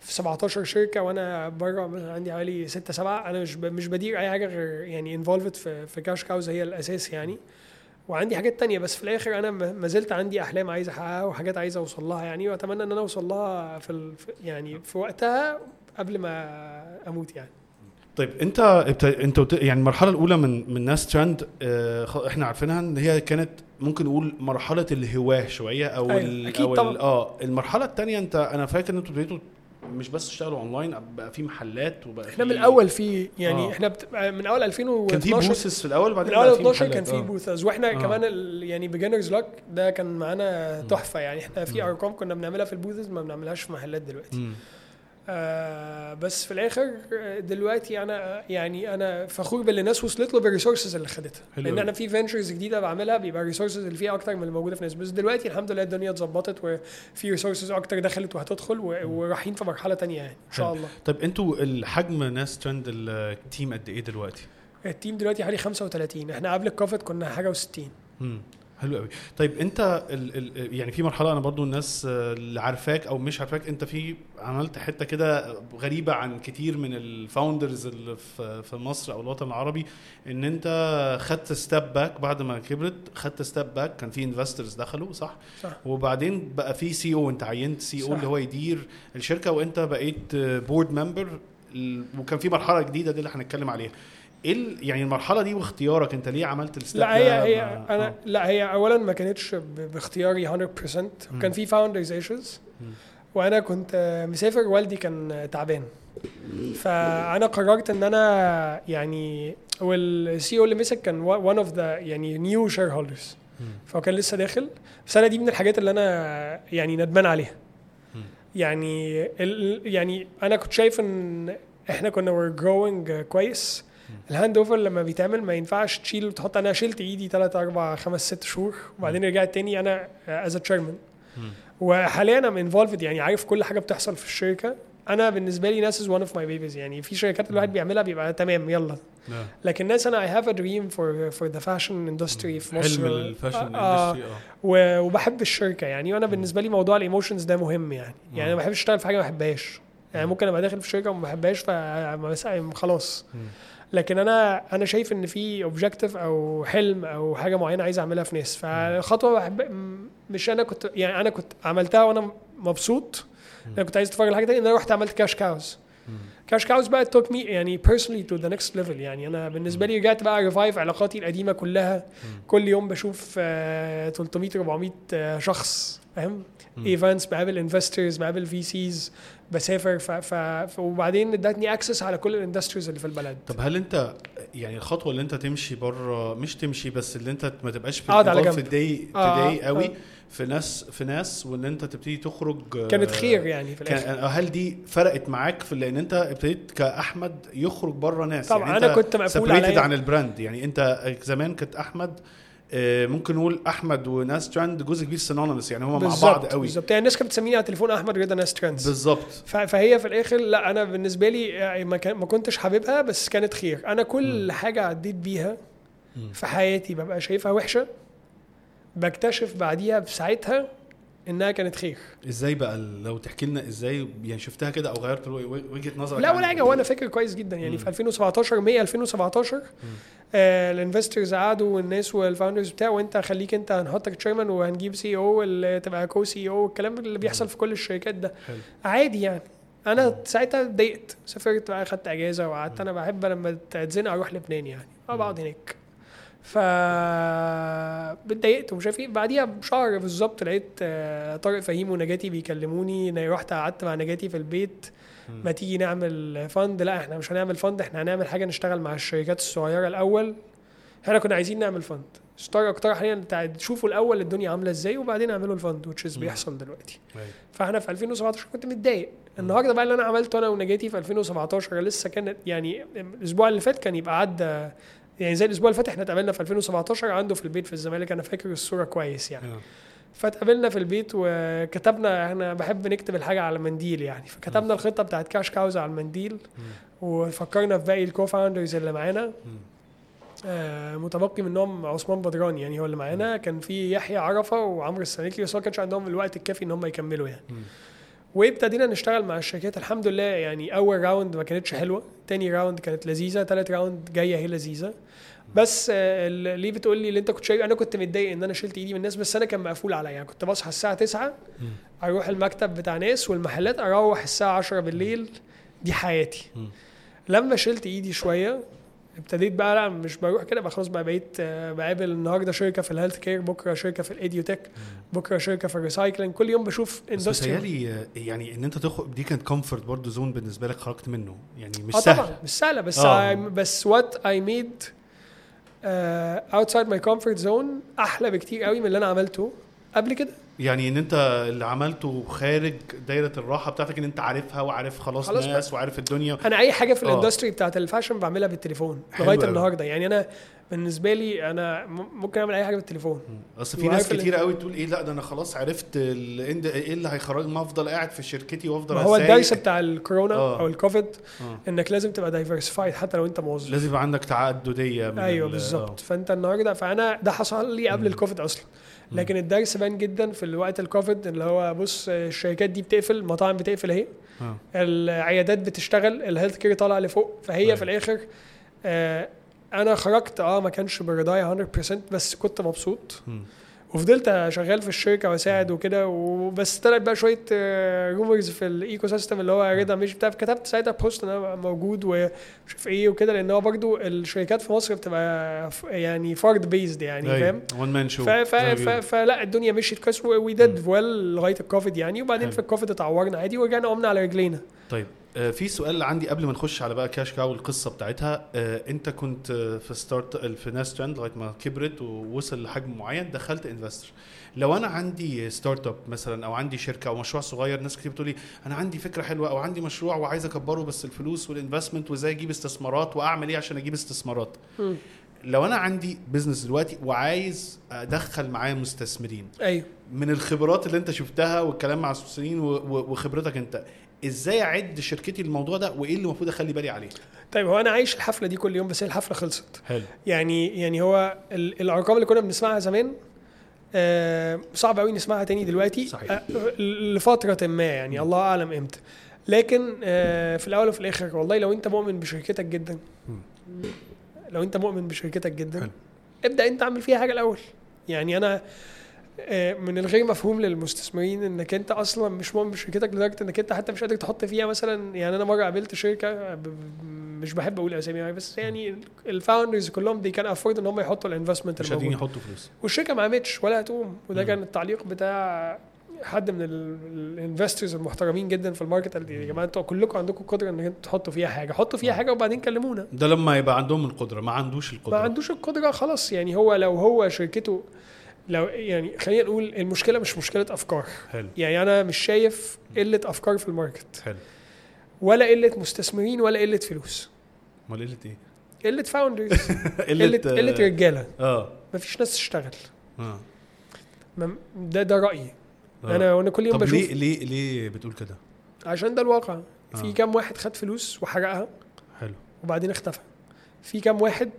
في 17 شركة وأنا بره عندي حوالي 6 7 أنا مش مش بدير أي حاجة غير يعني involved في في cash cows هي الأساس يعني. وعندي حاجات تانية بس في الآخر أنا ما زلت عندي أحلام عايز أحققها وحاجات عايز أوصل لها يعني. وأتمنى إن أنا أوصل لها في ال- يعني في وقتها قبل ما أموت يعني. طيب أنت أنت يعني المرحلة الأولى من من ناس ترند آه إحنا عارفينها إن هي كانت ممكن نقول مرحلة الهواه شوية أو أيوة، ال أكيد أو طبعاً. آه المرحلة الثانية أنت أنا فاكر إن أنتوا ابتديتوا مش بس تشتغلوا اونلاين بقى في محلات وبقى إحنا من الأول في يعني آه. إحنا بت... من أول 2012 كان في booths في الأول من بعدين أول بقى في 12 كان. في آه. booths وإحنا آه. كمان ال... يعني beginners luck ده كان معانا تحفة يعني إحنا في. أرقام كنا بنعملها في ال booths ما بنعملهاش في محلات دلوقتي مم. آه بس في الآخر آه، دلوقتي أنا يعني أنا فخور باللي الناس وصلت له بال resources اللي خدتها. لأن. أنا في ventures جديدة بعملها بيبقى ال resources اللي فيها أكتر من اللي موجودة في ناس. بس دلوقتي الحمد لله الدنيا اتظبطت وفي resources أكتر دخلت وهتدخل ورايحين في مرحلة تانية يعني إن شاء. الله. طيب أنتوا الحجم ناس ترند ال team قد إيه دلوقتي؟ ال team دلوقتي حوالي 35 إحنا قبل الكوفيد كنا حاجة و60 امم حلو قوي. طيب انت ال ال يعني في مرحلة أنا برضو الناس اللي عارفاك أو مش عارفاك انت في عملت حتة كده غريبة عن كتير من ال founders اللي في في مصر أو الوطن العربي إن انت خدت step back بعد ما كبرت خدت step back كان في investors دخلوا صح؟ صح. وبعدين بقى في CEO انت عينت CEO صح. اللي هو يدير الشركة وانت بقيت board member وكان في مرحلة جديدة دي اللي هنتكلم عليها. إيه يعني المرحلة دي واختيارك أنت ليه عملت ال step لا هي هي أنا آه. لا هي اولا ما كانتش باختياري 100% وكان في founders issues وأنا كنت مسافر والدي كان تعبان. فأنا قررت إن أنا يعني وال CEO اللي مسك كان one of the يعني new shareholders فهو كان لسه داخل. بس أنا دي من الحاجات اللي أنا يعني ندمان عليها. يعني ال يعني أنا كنت شايف إن إحنا كنا we're growing كويس. ال hand over لما بيتعمل ما ينفعش تشيل وتحط أنا شلت ايدي 3 4 5 6 شهور. وبعدين رجعت تاني أنا as chairman وحاليا أنا involved يعني عارف كل حاجة بتحصل في الشركة. أنا بالنسبة لي ناس is one of my babies يعني في شركات الواحد بيعملها بيبقى تمام يلا. نعم. لكن ناس أنا I have a dream for for the fashion industry في مصر. حلم ال fashion آه، آه. و- وبحب الشركة يعني. وأنا بالنسبة لي موضوع ال emotions ده مهم يعني. يعني أنا ما بحبش أشتغل في حاجة ما بحبهاش. يعني ممكن أبقى داخل في شركة وما بحبهاش فبس خلاص. لكن أنا أنا شايف إن في objective أو حلم أو حاجة معينة عايز أعملها في ناس. فالخطوه بحب مش أنا كنت يعني أنا كنت عملتها وأنا مبسوط. أنا كنت عايز أتفرج على حاجة إن أنا رحت عملت Cash Cows Cash Cows بقى took me يعني personally to the next level. يعني أنا بالنسبة لي رجعت بقى revive علاقاتي القديمة كلها. كل يوم بشوف آه، 300 400 آه، شخص. فاهم؟ events بقابل investors بقابل VCs بسافر ف... ف... وبعدين ادتني access على كل ال industries اللي في البلد طب هل انت يعني الخطوة اللي انت تمشي بره مش تمشي بس اللي انت ما تبقاش في اقعد على جنب. في الدي آه، دي قوي آه. في ناس في ناس وإن انت تبتدي تخرج آه، كانت خير يعني في الآخر كان هل دي فرقت معاك في لأن انت ابتديت كأحمد يخرج بره ناس طبعا يعني أنا كنت مقفول عليا. عن ال brand يعني أنت زمان كانت أحمد آه، ممكن نقول أحمد وناس ترند جزء كبير synonyms يعني هما مع بعض قوي. بالظبط. يعني الناس كانت بتسميني على التليفون أحمد رضا ناس ترندز بالظبط. فهي في الآخر لا أنا بالنسبة لي يعني ما, كنتش حاببها بس كانت خير. أنا كل حاجة عديت بيها في حياتي ببقى شايفها وحشة بكتشف بعديها بساعتها إنها كانت خير إزاي بقى؟ لو تحكي لنا إزاي يعني شفتها كده أو غيرت وجهة نظرك لا ولا حاجة. وأنا فاكر كويس جدا. يعني في 2017 May 2017 آه ال investors قعدوا والناس وال founders بتاع وأنت خليك أنت هنحطك chairman وهنجيب CEO اللي تبقى co-CEO الكلام اللي بيحصل في كل الشركات ده. حلو. عادي يعني. أنا ساعتها اتضايقت. سافرت بقى خدت إجازة وقعدت. أنا بحب لما اتزنق أروح لبنان يعني. بقعد هناك. ف اتضايقت ومش عارف إيه. بعديها بشهر بالظبط لقيت آه، طارق فهيم ونجاتي بيكلموني. إن رحت قعدت مع نجاتي في البيت. ما تيجي نعمل فند؟ لا إحنا مش هنعمل فند إحنا هنعمل حاجة نشتغل مع الشركات الصغيرة الأول. إحنا كنا عايزين نعمل فند. اشترك اقترح علينا بتاع تشوفوا الأول الدنيا عاملة إزاي وبعدين اعملوا الفند which is بيحصل دلوقتي. أيوة. فإحنا في 2017 كنت متضايق. النهارده بقى اللي أنا عملته أنا ونجاتي في 2017 لسه كانت يعني الأسبوع اللي فات كان يبقى عدى يعني زي الأسبوع اللي فات إحنا اتقابلنا في 2017 عنده في البيت في الزمالك أنا فاكر الصورة كويس يعني. آه. فاتقابلنا في البيت وكتبنا إحنا بحب نكتب الحاجة على منديل يعني. فكتبنا الخطة بتاعت كاش كاوز على المنديل وفكرنا في باقي ال co-founders اللي معانا. آه متبقي منهم عثمان بدران يعني هو اللي معانا. كان في يحيى عرفة وعمرو السنيكلي بس ما كانش عندهم الوقت الكافي إن هم يكملوا يعني. وابتدينا نشتغل مع الشركات. الحمد لله يعني أول round ما كانتش حلوة تاني round كانت لذيذة تالت round جاية هي لذيذة. بس آه، ليه بتقول لي اللي انت كنت شايف أنا كنت متضايق ان أنا شلت ايدي من الناس بس أنا كان مقفول عليا. يعني كنت بصحى الساعة 9 أروح المكتب بتاع ناس والمحلات أروح الساعة 10 بالليل دي حياتي. لما شلت ايدي شوية ابتديت بقى لا مش بروح كده بقى خلاص بقى بقيت آه، بقابل النهارده شركة في ال healthcare بكرة شركة في ال EdTech بكرة شركة في ال recycling كل يوم بشوف industry متهيألي يعني إن أنت تخرج دي كانت comfort برضه zone بالنسبة لك خرجت منه. يعني مش سهل طبعا مش سهلة بس آه. I, بس what I made outside my comfort zone أحلى بكتير قوي من اللي أنا عملته قبل كده. يعني إن أنت اللي عملته خارج دايرة الراحة بتاعتك إن أنت عارفها وعارف خلاص, خلاص ناس وعارف الدنيا. أنا أي حاجة في آه. ال industry بتاعت ال fashion بعملها بالتليفون لغاية. النهارده. يعني أنا بالنسبة لي أنا ممكن أعمل أي حاجة بالتليفون. أصل في ناس كتير قوي تقول إيه لأ ده أنا خلاص عرفت إيه اللي هيخرجني؟ ما أفضل قاعد في شركتي وأفضل هو. الدرس بتاع الكورونا آه. أو الكوفيد آه. إنك لازم تبقى diversified حتى لو أنت موظف. لازم يبقى عندك تعددية أيوه ال- بالظبط. فأنت النهارده فأنا ده حصل لي قبل الكوفيد أصلا. لكن الدرس بان جدا في الوقت الكوفيد اللي هو بص الشركات دي بتقفل المطاعم بتقفل اهي آه. العيادات بتشتغل ال healthcare طالع لفوق فهي أيوة. في الآخر آه أنا خرجت آه ما كانش برضايا 100% بس كنت مبسوط مم. وفضلت شغال في الشركة وأساعد وكده وبس طلعت بقى شوية rumors في ال ecosystem اللي هو رضا مش بتاع كتبت ساعتها post إن أنا موجود وشوف إيه وكده لأن هو برضو الشركات في مصر بتبقى يعني فرد based يعني فاهم؟ one man show فلا الدنيا مشيت كويس we did well لغاية الكوفيد يعني وبعدين. في الكوفيد اتعورنا عادي ورجعنا قمنا على رجلينا. طيب. آه، في سؤال عندي قبل ما نخش على بقى cash cow القصة بتاعتها. آه، انت كنت آه، في start في ناس ترند لغاية ما كبرت ووصل لحجم معين دخلت investor لو أنا عندي startup مثلا أو عندي شركة أو مشروع صغير ناس كتير بتقول لي أنا عندي فكرة حلوة أو عندي مشروع وعايز أكبره بس الفلوس وال investment وإزاي أجيب استثمارات وأعمل إيه عشان أجيب استثمارات. لو أنا عندي بزنس دلوقتي وعايز أدخل معايا مستثمرين أيوه. من الخبرات اللي انت شفتها والكلام مع و- وخبرتك انت إزاي اعد شركتي الموضوع ده وايه اللي المفروض اخلي بالي عليه؟ طيب هو أنا عايش الحفلة دي كل يوم بس هي الحفلة خلصت. حلو. يعني يعني هو ال- الأرقام اللي كنا بنسمعها زمان آه، صعب قوي نسمعها تاني دلوقتي صحيح. آه، لفترة ما يعني الله أعلم إمتى. لكن آه، في الأول وفي الآخر والله لو أنت مؤمن بشركتك جدا لو أنت مؤمن بشركتك جدا حلو. ابدأ أنت اعمل فيها حاجة الأول. يعني أنا آه، من الغير مفهوم للمستثمرين إنك أنت أصلا مش مؤمن بشركتك لدرجة إنك أنت حتى مش قادر تحط فيها مثلا يعني أنا مرة قابلت شركة مش بحب أقول أسامي يعني بس يعني ال founders كلهم they can afford إن هم يحطوا ال investment مش قادرين يحطوا فلوس. والشركة ما قامتش ولا هتقوم وده. كان التعليق بتاع حد من ال investors المحترمين جدا في ال market قال يا جماعة أنتوا كلكم عندكم قدرة ان أنتوا تحطوا فيها حاجة حطوا فيها حاجة وبعدين كلمونا. ده لما يبقى عندهم القدرة ما عندوش ما القدرة. عندوش القدرة خلاص يعني هو لو هو شركته لو يعني خلينا نقول المشكلة مش مشكلة أفكار. حلو. يعني أنا مش شايف قلة أفكار في ال market. حلو. ولا قلة مستثمرين ولا قلة فلوس. أمال قلة إيه؟ قلة founders قلة قله رجالة. آه. مفيش ناس تشتغل. آه. ده ده رأيي. آه. أنا وأنا كل يوم طب بشوف ليه ليه ليه بتقول كده؟ عشان ده الواقع. آه. في كام واحد خد فلوس وحرقها؟ حلو. وبعدين اختفى. في كام واحد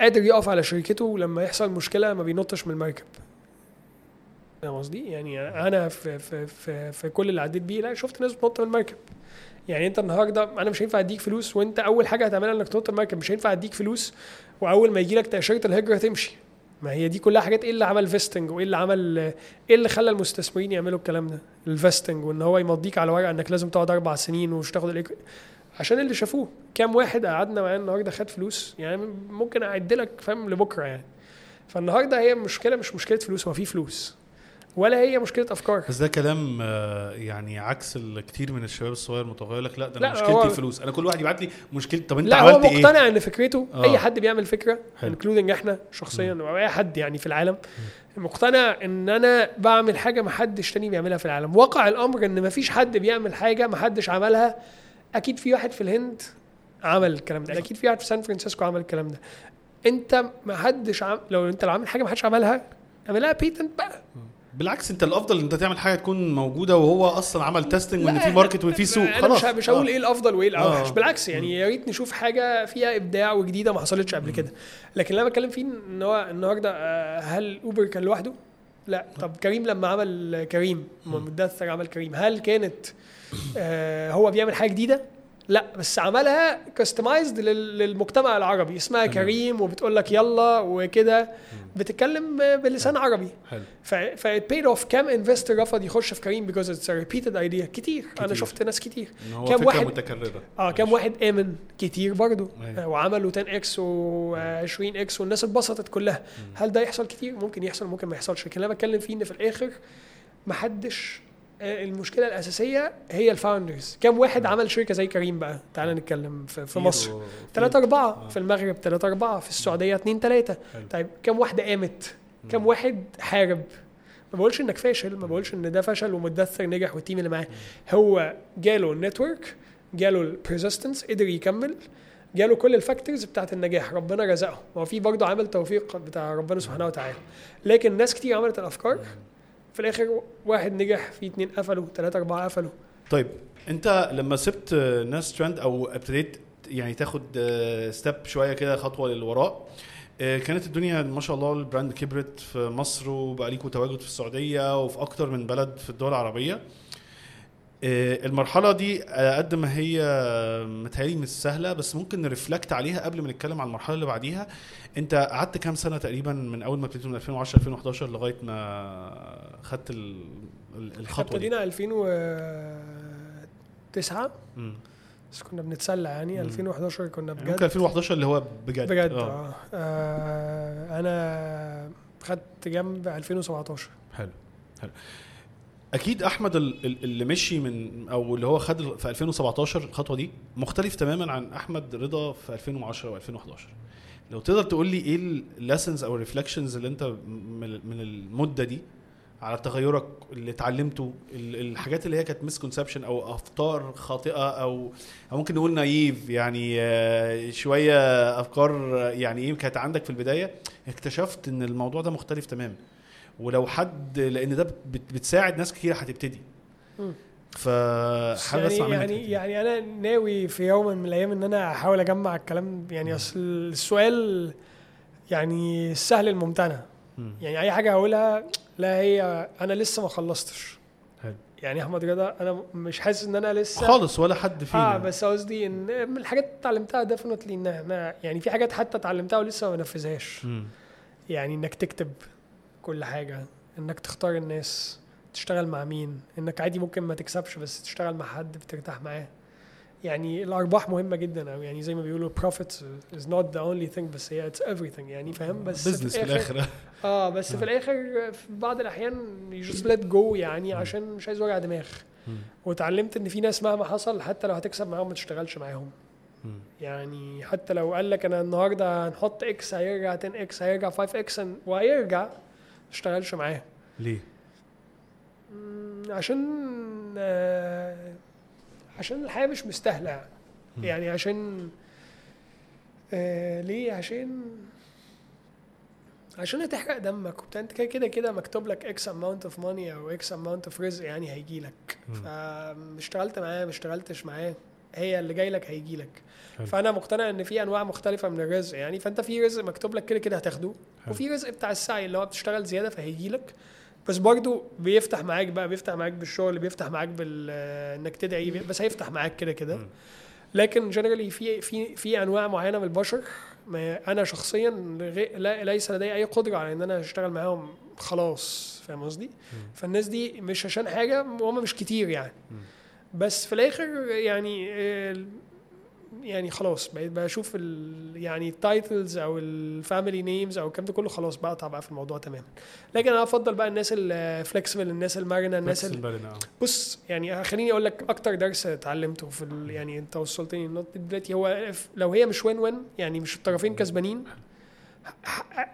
قادر يقف على شركته لما يحصل مشكلة ما بينطش من المركب. فاهم قصدي؟ يعني أنا في في في, في كل اللي عديت بيه لا شفت ناس بتنط من المركب. يعني أنت النهارده أنا مش هينفع أديك فلوس وأنت أول حاجة هتعملها إنك تنط المركب مش هينفع أديك فلوس وأول ما يجي لك تأشيرة الهجرة تمشي ما هي دي كلها حاجات إيه اللي عمل فيستنج وإيه اللي عمل إيه اللي خلى المستثمرين يعملوا الكلام ده؟ ال vesting وإن هو يمضيك على ورقه إنك لازم تقعد أربع سنين ومش تاخد عشان اللي شافوه. كام واحد قعدنا معاه النهارده خد فلوس يعني ممكن أعد لك فاهم لبكرة يعني. فالنهارده هي المشكلة مش مشكلة فلوس هو في فلوس ولا هي مشكلة أفكار. بس ده كلام آه، يعني عكس كتير من الشباب الصغير يقول لك لا ده لا، أنا مشكلتي هو- الفلوس أنا كل واحد يبعت لي مشكلة طب أنت لا هو عملت إيه؟ مقتنع إن فكرته آه. أي حد بيعمل فكرة. including إحنا شخصيا أو أي حد يعني في العالم مقتنع إن أنا بعمل حاجة ما حدش تاني بيعملها في العالم. واقع الأمر إن ما فيش حد بيعمل حاجة ما حدش عملها أكيد في واحد في الهند عمل الكلام ده. أكيد في واحد في سان فرانسيسكو عمل الكلام ده. أنت ما حدش عم... لو أنت لو عامل حاجة ما حدش عملها اعملها patent بقى. بالعكس أنت الأفضل إن أنت تعمل حاجة تكون موجودة وهو أصلا عمل testing وإن في market وان في سوق. خلاص. مش مش هقول آه. إيه الأفضل وإيه الأوحش. آه. بالعكس يعني يا ريت نشوف حاجة فيها إبداع وجديدة ما حصلتش قبل كده. لكن اللي أنا بتكلم فيه إن هو النهارده آه، هل اوبر كان لوحده؟ لا. طب كريم لما عمل كريم مدثر عمل كريم هل كانت هو بيعمل حاجة جديدة؟ لا بس عملها customized للمجتمع العربي. اسمها. كريم وبتقول لك يلا وكده. بتتكلم بلسان عربي. حلو. ف اوف كام investor رفض يخش في كريم it's a repeated idea كتير, أنا. شفت ناس كتير. كام واحد- متكررة. آه كام واحد آمن؟ كتير برضو. أيوة. آه، وعملوا 10 إكس و20 إكس والناس اتبسطت كلها. هل ده يحصل كتير؟ ممكن يحصل ممكن ما يحصلش. لكن أنا بتكلم فيه إن في الآخر محدش آه، المشكلة الأساسية هي ال founders كام واحد عمل شركة زي كريم بقى؟ تعال نتكلم في, في مصر. كتير. و- ثلاثة أربعة آه. في المغرب ثلاثة أربعة في السعودية اتنين ثلاثة حلو. طيب كم واحدة قامت؟ كم واحد حارب؟ ما بقولش إنك فاشل ما بقولش إن ده فشل ومدثر نجح وال team اللي معاه. هو جاله ال network جاله ال persistence قدر يكمل جاله كل ال factors بتاعت النجاح. ربنا رزقه. هو في برضه عامل توفيق بتاع ربنا سبحانه وتعالى. لكن ناس كتير عملت الأفكار في الآخر واحد نجح في اتنين قفلوا ثلاثة أربعة قفلوا. طيب أنت لما سبت آه، ناس ترند أو ابتديت يعني تاخد step شوية كده خطوة للوراء آه، كانت الدنيا ما شاء الله ال brand كبرت في مصر وبقى ليكوا تواجد في السعودية وفي أكتر من بلد في الدول العربية. آه، المرحلة دي على قد ما هي متهيألي مش سهلة بس ممكن نرفلكت عليها قبل ما نتكلم عن المرحلة اللي بعديها. انت قعدت كام سنة تقريبا من أول ما ابتديت من 2010 2011 لغاية ما خدت ال- ال- الخطوة دي؟ ابتدينا 2009 مم. بس كنا بنتسلى يعني. 2011 كنا يعني بجد. ممكن 2011 اللي هو بجد. بجد آه. آه, آه أنا خدت جنب 2017 حلو حلو. أكيد أحمد ال- ال- اللي مشي من أو اللي هو خد في 2017 الخطوة دي مختلف تماما عن أحمد رضا في 2010 و2011 لو تقدر تقول لي إيه ال lessons أو ال reflections اللي أنت من المدة دي على تغيرك اللي اتعلمته ال- الحاجات اللي هي كانت misconception أو أفكار خاطئة أو أو ممكن نقول naive يعني آه، شوية أفكار آه، يعني إيه كانت عندك في البداية اكتشفت إن الموضوع ده مختلف تماما. ولو حد لأن ده بت- بتساعد ناس كتير هتبتدي. فحابب يعني أسمع يعني. يعني أنا ناوي في يوم من الأيام إن أنا أحاول أجمع الكلام يعني أصل السؤال يعني السهل الممتنع مم. يعني أي حاجة هقولها لا هي أنا لسه ما خلصتش حلو. يعني أحمد رضا أنا مش حاسس إن أنا لسه خالص ولا حد فينا آه بس قصدي إن من الحاجات اللي اتعلمتها ديفنتلي ان أنا يعني في حاجات حتى اتعلمتها ولسه ما بنفذهاش. يعني إنك تكتب كل حاجة إنك تختار الناس تشتغل مع مين؟ إنك عادي ممكن ما تكسبش بس تشتغل مع حد بترتاح معاه. يعني الأرباح مهمة جدا أو يعني زي ما بيقولوا profit is not the only thing بس هي it's everything. يعني فاهم؟ بس بزنس في الآخر آه بس في الآخر في بعض الأحيان you just let go يعني عشان مش عايز وجع دماغ. مم. واتعلمت إن في ناس مهما حصل حتى لو هتكسب معاهم ما تشتغلش معاهم. يعني حتى لو قال لك أنا النهارده هنحط إكس هيرجع 10 إكس هيرجع 5 إكس وهيرجع ما تشتغلش معاه ليه؟ عشان آه، عشان الحياة مش مستاهلة يعني. عشان آه ليه عشان عشان هتحرق دمك وبتاع انت كده كده كده مكتوب لك x amount of money أو x amount of رزق يعني هيجي لك. فاشتغلت معاه ما اشتغلتش معاه هي اللي جاي لك هيجي لك. فأنا مقتنع إن في أنواع مختلفة من الرزق يعني فأنت في رزق مكتوب لك كده كده هتاخده حلو. وفي رزق بتاع السعي اللي هو بتشتغل زيادة فهيجي لك بس برضو بيفتح معاك بقى بيفتح معاك بالشغل بيفتح معاك بال إنك تدعي بس هيفتح معاك كده كده. لكن جنرالي في في في أنواع معينة من البشر ما أنا شخصيا لا ليس لدي أي قدرة على إن أنا أشتغل معاهم خلاص فاهم قصدي؟ فالناس دي مش عشان حاجة وهم مش كتير يعني. بس في الآخر يعني آه، يعني خلاص بقيت بشوف ال يعني ال titles أو ال family names أو الكلام ده كله خلاص بقطع بقى في الموضوع تماما لكن أنا أفضل بقى الناس ال flexible الناس المرنة الناس آه. بص يعني خليني أقول لك أكتر درس اتعلمته في ال... يعني أنت وصلتني النقطه دلوقتي هو لو هي مش win win يعني مش الطرفين كسبانين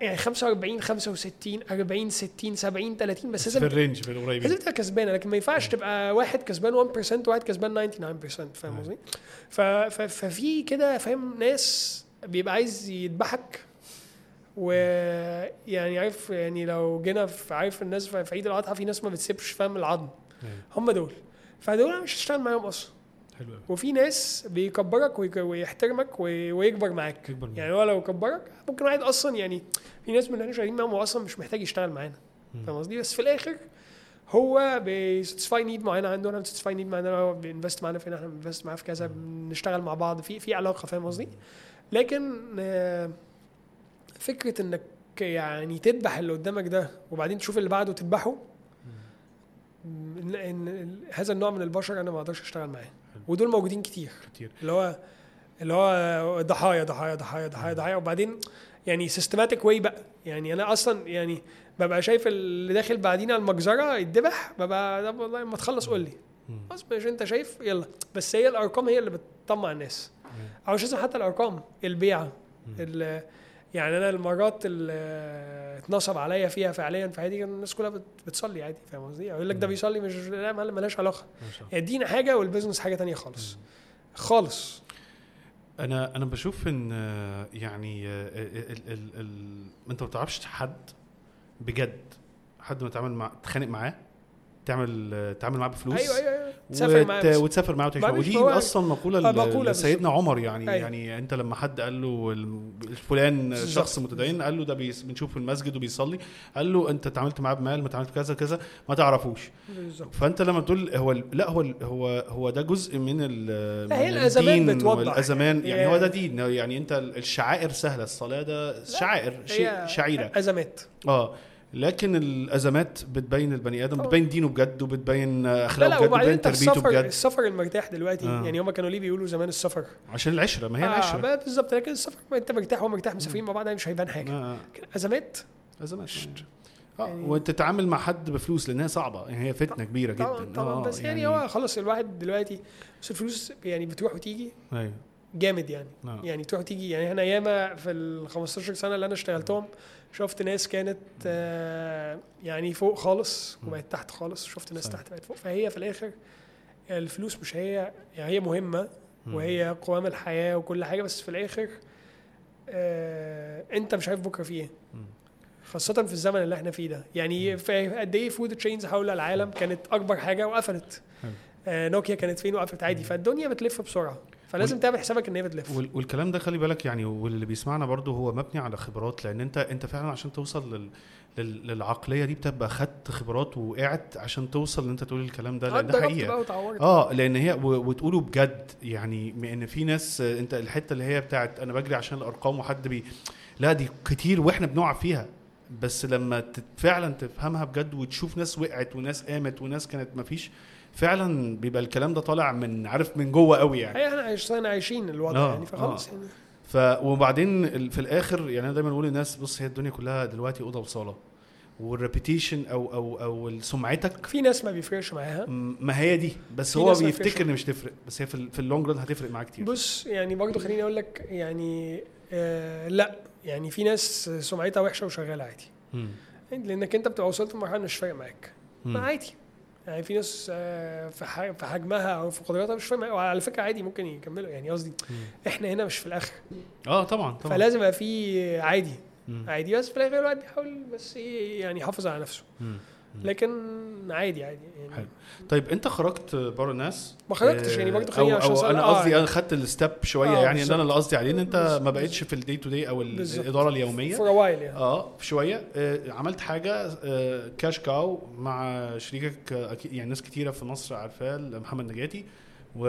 يعني 45 65 40 60 70 30 بس لازم في ال range في لازم الطرفين تبقى كسبانه لكن ما ينفعش تبقى واحد كسبان 1% وواحد كسبان 99% فاهم قصدي؟ ففي كده فاهم ناس بيبقى عايز يذبحك. ويعني عارف يعني لو جينا في عارف الناس في عيد الأضحى في ناس ما بتسيبش فاهم العظم. هم دول. فدول أنا مش هشتغل معاهم أصلا. حلو وفي ناس بيكبرك ويحترمك وي- ويكبر معاك. يكبر معاك. يعني هو لو كبرك ممكن واحد أصلا يعني في ناس من اللي إحنا شغالين معاهم هو أصلا مش محتاج يشتغل معانا. فاهم قصدي؟ بس في الآخر هو بي satisfy need معينة عنده أنا ب satisfy need معينة هو ب invest معانا فين إحنا بن invest معاه في كذا بنشتغل مع بعض في في علاقة فاهم قصدي؟ لكن آه، فكرة إنك يعني تذبح اللي قدامك ده وبعدين تشوف اللي بعده تذبحه إن- إن هذا النوع من البشر أنا ما أقدرش أشتغل معاه. ودول موجودين كتير. كتير. اللي هو اللي هو ضحايا ضحايا ضحايا ضحايا ضحايا. وبعدين يعني systematic way بقى. يعني أنا أصلا يعني ببقى شايف اللي داخل بعدينا المجزرة يتذبح ببقى طب والله ما تخلص قول لي. خلاص مش أنت شايف يلا. بس هي الأرقام هي اللي بتطمع الناس. أو مش لازم حتى الأرقام البيعة ال- يعني أنا المرات اللي اتنصب عليا فيها فعليا في حياتي كان الناس كلها بت- بتصلي عادي فاهم قصدي؟ يقول لك ده بيصلي مش لا ما- ملهاش علاقة. الدين حاجة وال business حاجة تانية خالص. خالص. أنا أنا بشوف إن آه، يعني آه، ال ال ال أنت ما تعرفش حد بجد حد ما تعمل مع تخانق معاه؟ تعمل تعمل معاه بفلوس أيوه أيوه أيوه تسافر معاه. وتسافر معاه وتعيش ودي. أصلا مقولة, آه، لسيدنا عمر يعني أيوة. يعني أنت لما حد قال له بالظبط. شخص متدين قال له ده بيص- بنشوفه في المسجد وبيصلي قال له أنت اتعاملت معاه بمال ما اتعاملت كذا كذا ما تعرفوش بالظبط فأنت لما تقول هو ال- لا هو ال- هو هو ده جزء من ال لا، هي الدين بتوضح. والازمان يعني هي- هو ده دين يعني أنت ال- الشعائر سهلة الصلاة ده شعائر شيء شعيرة أزمات آه لكن الأزمات بتبين البني آدم. بتبين دينه بجد وبتبين لا أخلاقه لا بجد وبتبين تربيته السفر بجد. السفر المرتاح دلوقتي. آه. يعني هم كانوا ليه بيقولوا زمان السفر؟ عشان العشرة ما هي آه العشرة. بالظبط لكن السفر ما انت مرتاح وهو مرتاح مسافرين مع بعض يعني مش هيبان حاجة. آه. لكن أزمات؟ أزمات. آه يعني- وتتعامل مع حد بفلوس لأنها صعبة. يعني هي فتنة كبيرة جدا. طبعا آه، بس يعني, هو خلاص الواحد دلوقتي بس الفلوس يعني بتروح وتيجي. أيوه. جامد يعني. آه. يعني تروح وتيجي. يعني أنا ياما في ال 15 سنة اللي أنا اشتغلتهم شفت ناس كانت آه يعني فوق خالص وبقت تحت خالص شفت ناس صح. تحت بقت فوق. فهي في الآخر الفلوس مش هي يعني هي مهمة وهي قوام الحياة وكل حاجة بس في الآخر آه أنت مش عارف بكرة في إيه. خاصة في الزمن اللي إحنا فيه ده. يعني في قد إيه food chains حول العالم كانت أكبر حاجة وقفلت. آه نوكيا كانت فين وقفت عادي. فالدنيا بتلف بسرعة. فلازم تعمل حسابك إن هي بتلف. وال- والكلام ده خلي بالك يعني واللي بيسمعنا برضو هو مبني على خبرات لأن أنت أنت فعلا عشان توصل لل لل- للعقلية دي بتبقى خدت خبرات وقعت عشان توصل إن أنت تقول الكلام ده لأن ده حقيقة. آه لأن هي و- وتقولوا بجد يعني ان في ناس آه، أنت الحتة اللي هي بتاعت أنا بجري عشان الأرقام وحد بي لا دي كتير وإحنا بنقع فيها بس لما فعلا تفهمها بجد وتشوف ناس وقعت وناس قامت وناس كانت مفيش فعلا بيبقى الكلام ده طالع من عارف من جوه قوي يعني. إحنا عايشين عايشين الوضع آه، يعني فخلاص آه. يعني. ف وبعدين في الآخر يعني أنا دايما بقول للناس بص هي الدنيا كلها دلوقتي أوضة وصالة. وال reputation أو أو أو سمعتك في ناس ما بيفرقش معاها. م- ما هي دي بس هو بيفتكر. إن مش تفرق. بس هي في, ال- في ال long run هتفرق معاه كتير. بص يعني برضه خليني أقول لك يعني آه لأ يعني في ناس سمعتها وحشة وشغالة عادي. مم. لأنك أنت بتبقى وصلت لمرحلة مش فارق معاك. ما عادي. يعني في ناس آه، في حجمها أو في قدراتها مش معاك وعلى فكرة عادي ممكن يكملوا. يعني قصدي إحنا هنا مش في الآخر. آه طبعا طبعا. فلازم يبقى في عادي. عادي بس في الآخر الواحد بيحاول بس إيه يعني يحافظ على نفسه. مم. لكن عادي عادي يعني. حلو. طيب انت خرجت بره الناس ما خرجتش يعني برضه خليني أو, عشان أو أسأل- أنا آه، قصدي أنا خدت ال step شوية آه، يعني إن. أنا اللي قصدي عليه إن أنت. ما بقتش في ال day to day أو. الإدارة اليومية. for while يعني. آه شوية. آه عملت حاجة آه كاش كاو مع شريكك آه أكيد يعني ناس كتيرة في مصر عارفاه محمد نجاتي. و...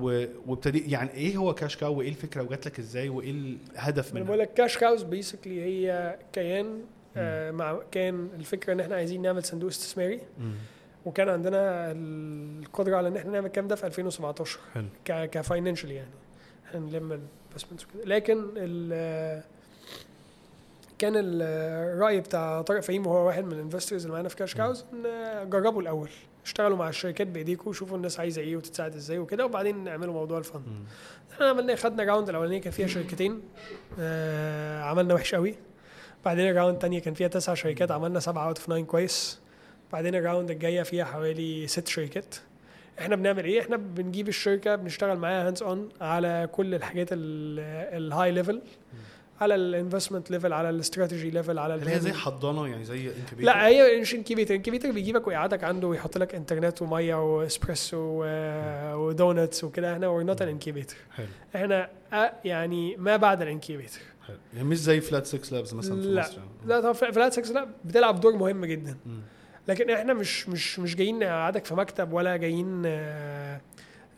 و... وابتدي يعني إيه هو كاش كاو وإيه الفكرة؟ وجات لك إزاي؟ وإيه الهدف أنا منها؟ بقول لك كاش كاوز basically هي كيان آه مع كان الفكرة إن إحنا عايزين نعمل صندوق استثماري. مم. وكان عندنا القدرة على إن إحنا نعمل الكلام ده في 2017 حلو. ك financial يعني. إحنا نلم ال investments وكده. لكن ال كان الراي بتاع طارق فهيم وهو واحد من ال investors اللي معانا في كاش كاوز إن جربوا الأول. اشتغلوا مع الشركات بايديكم وشوفوا الناس عايزة إيه وتتساعد إزاي وكده وبعدين نعملوا موضوع ال fund. إحنا عملنا خدنا round الأولانية كان فيها شركتين. آه عملنا وحش قوي. بعدين ال round الثانية كان فيها تسع شركات عملنا سبعة out of nine كويس. بعدين ال round الجاية فيها حوالي ست شركات. إحنا بنعمل إيه؟ إحنا بنجيب الشركة بنشتغل معاها hands on على كل الحاجات ال high level على ال investment level على ال strategy level على اللي هي زي حضانة يعني زي incubator لا هي مش incubator incubator بيجيبك ويقعدك عنده ويحط لك انترنت ومية وإسبريسو و donuts وكده. إحنا we not an incubator حلو. إحنا يعني ما بعد ال incubator حلو يعني مش زي Flat6Labs مثلا في لا. مصر يعني. لا طبعا Flat6Labs بتلعب دور مهم جدا. مم. لكن إحنا مش مش مش جايين نقعدك في مكتب ولا جايين آه،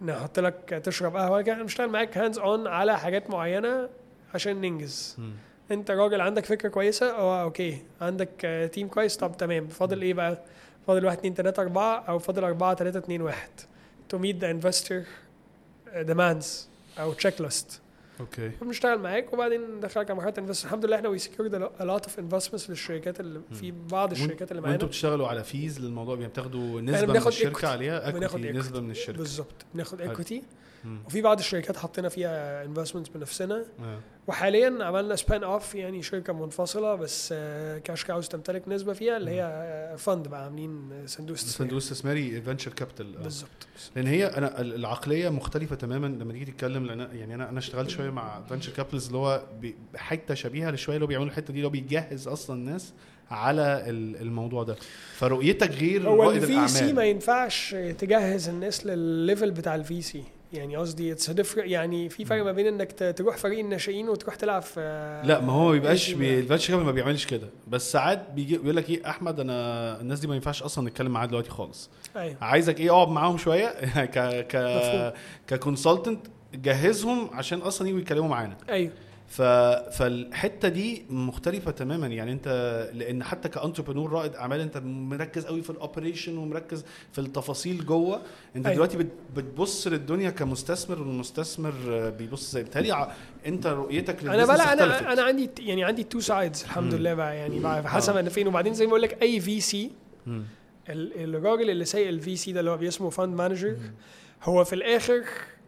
نحط لك تشرب قهوة. كده إحنا بنشتغل معاك hands on على حاجات معينة عشان ننجز. مم. أنت راجل عندك فكرة كويسة؟ آه أوكي. عندك آه، team كويس؟ طب تمام. فاضل إيه بقى؟ فاضل 1 2 3 4 أو فاضل 4 3 2 1 to meet the investor demands أو checklist أوكي. بنشتغل معاك وبعدين ندخلك على مرحلة invest الحمد لله إحنا we secured a lot of investments للشركات اللي في بعض الشركات اللي معانا. وانتوا بتشتغلوا على fees للموضوع يعني بتاخدوا نسبة من الشركة. عليها equity. نسبة من الشركة. بالظبط. بناخد حلو. وفي بعض الشركات حطينا فيها investments بنفسنا. آه. وحاليا عملنا spun off يعني شركة منفصلة بس آه، كاش كاوز تمتلك نسبة فيها اللي هي fund بقى عاملين صندوق استثمار. صندوق استثماري venture capital بالظبط. لأن هي أنا ال- العقلية مختلفة تماما لما تيجي تتكلم لأن يعني أنا أنا اشتغلت شوية مع venture capitals اللي هو حتة شبيهة لشوية اللي هو بيعملوا الحتة دي اللي هو بيجهز أصلا الناس على ال- الموضوع ده. فرؤيتك غير هو ال VC ما ينفعش تجهز الناس للل level بتاع ال VC يعني قصدي it's يعني في فرق ما بين إنك تروح فريق الناشئين وتروح تلعب في لا ما هو ما بيبقاش capital ما بيعملش كده. بس ساعات بيجي بيقول لك إيه أحمد أنا الناس دي ما ينفعش أصلا نتكلم معاها دلوقتي خالص. أيوه. عايزك إيه اقعد معاهم شوية. ك ك. ك consultant جهزهم عشان أصلا يجوا يتكلموا معانا. أيوه. فالحتة دي مختلفة تماما يعني انت لأن حتى ك entrepreneur رائد اعمال انت مركز قوي في ال operation ومركز في التفاصيل جوه انت أيوة. دلوقتي بت... بتبص للدنيا كمستثمر والمستثمر بيبص زي ع- انت رؤيتك أنا بقى. أنا أنا عندي يعني عندي two sides الحمد مم. لله بقى يعني بقى حسب آه. أنا فين وبعدين زي ما بقول لك أي VC مم. الراجل اللي سايق ال VC ده اللي هو بيسمه fund manager هو في الآخر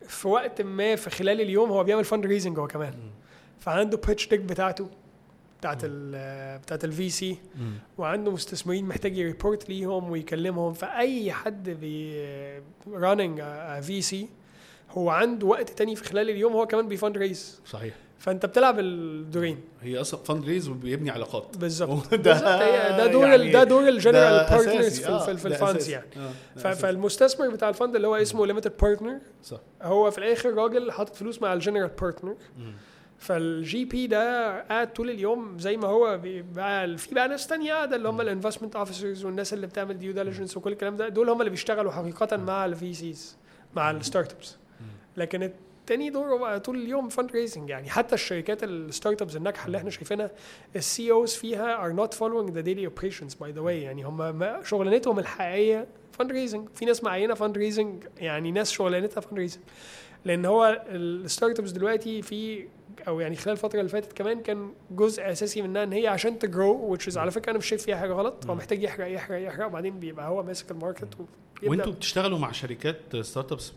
في وقت ما في خلال اليوم هو بيعمل fundraising هو كمان فعنده pitch deck بتاعته بتاعت ال بتاعت ال VC. وعنده مستثمرين محتاج ي report ليهم ويكلمهم. فأي حد ب running VC هو عنده وقت تاني في خلال اليوم هو كمان بي fundraise صحيح. فأنت بتلعب الدورين هي أصلا fundraise وبيبني علاقات. بالظبط. ده ده دور يعني ده دور ال general partners. في آه، في, في ال funds. يعني. آه،. فالمستثمر بتاع ال fund اللي هو اسمه limited partner صح. هو في الآخر راجل حاطط فلوس مع ال general partner. فال GP ده قاعد طول اليوم زي ما هو بقى في بقى ناس تانية قاعدة اللي هم ال investment officers والناس اللي بتعمل due diligence وكل الكلام ده دول هم اللي بيشتغلوا حقيقة مع ال VCs مع ال startups لكن التاني دور هو بقى طول اليوم fundraising يعني حتى الشركات ال startups الناجحة اللي إحنا شايفينها ال CEOs فيها are not following the daily operations by the way يعني هم شغلانتهم الحقيقية fundraising في ناس معينة fundraising يعني ناس شغلانتها fundraising لأن هو ال startups دلوقتي في أو يعني خلال الفترة اللي فاتت كمان كان جزء أساسي منها إن هي عشان ت grow which is على فكرة أنا مش شايف فيها حاجة غلط. هو محتاج يحرق يحرق يحرق وبعدين بيبقى هو ماسك ال market وأنتوا بتشتغلوا مع شركات startups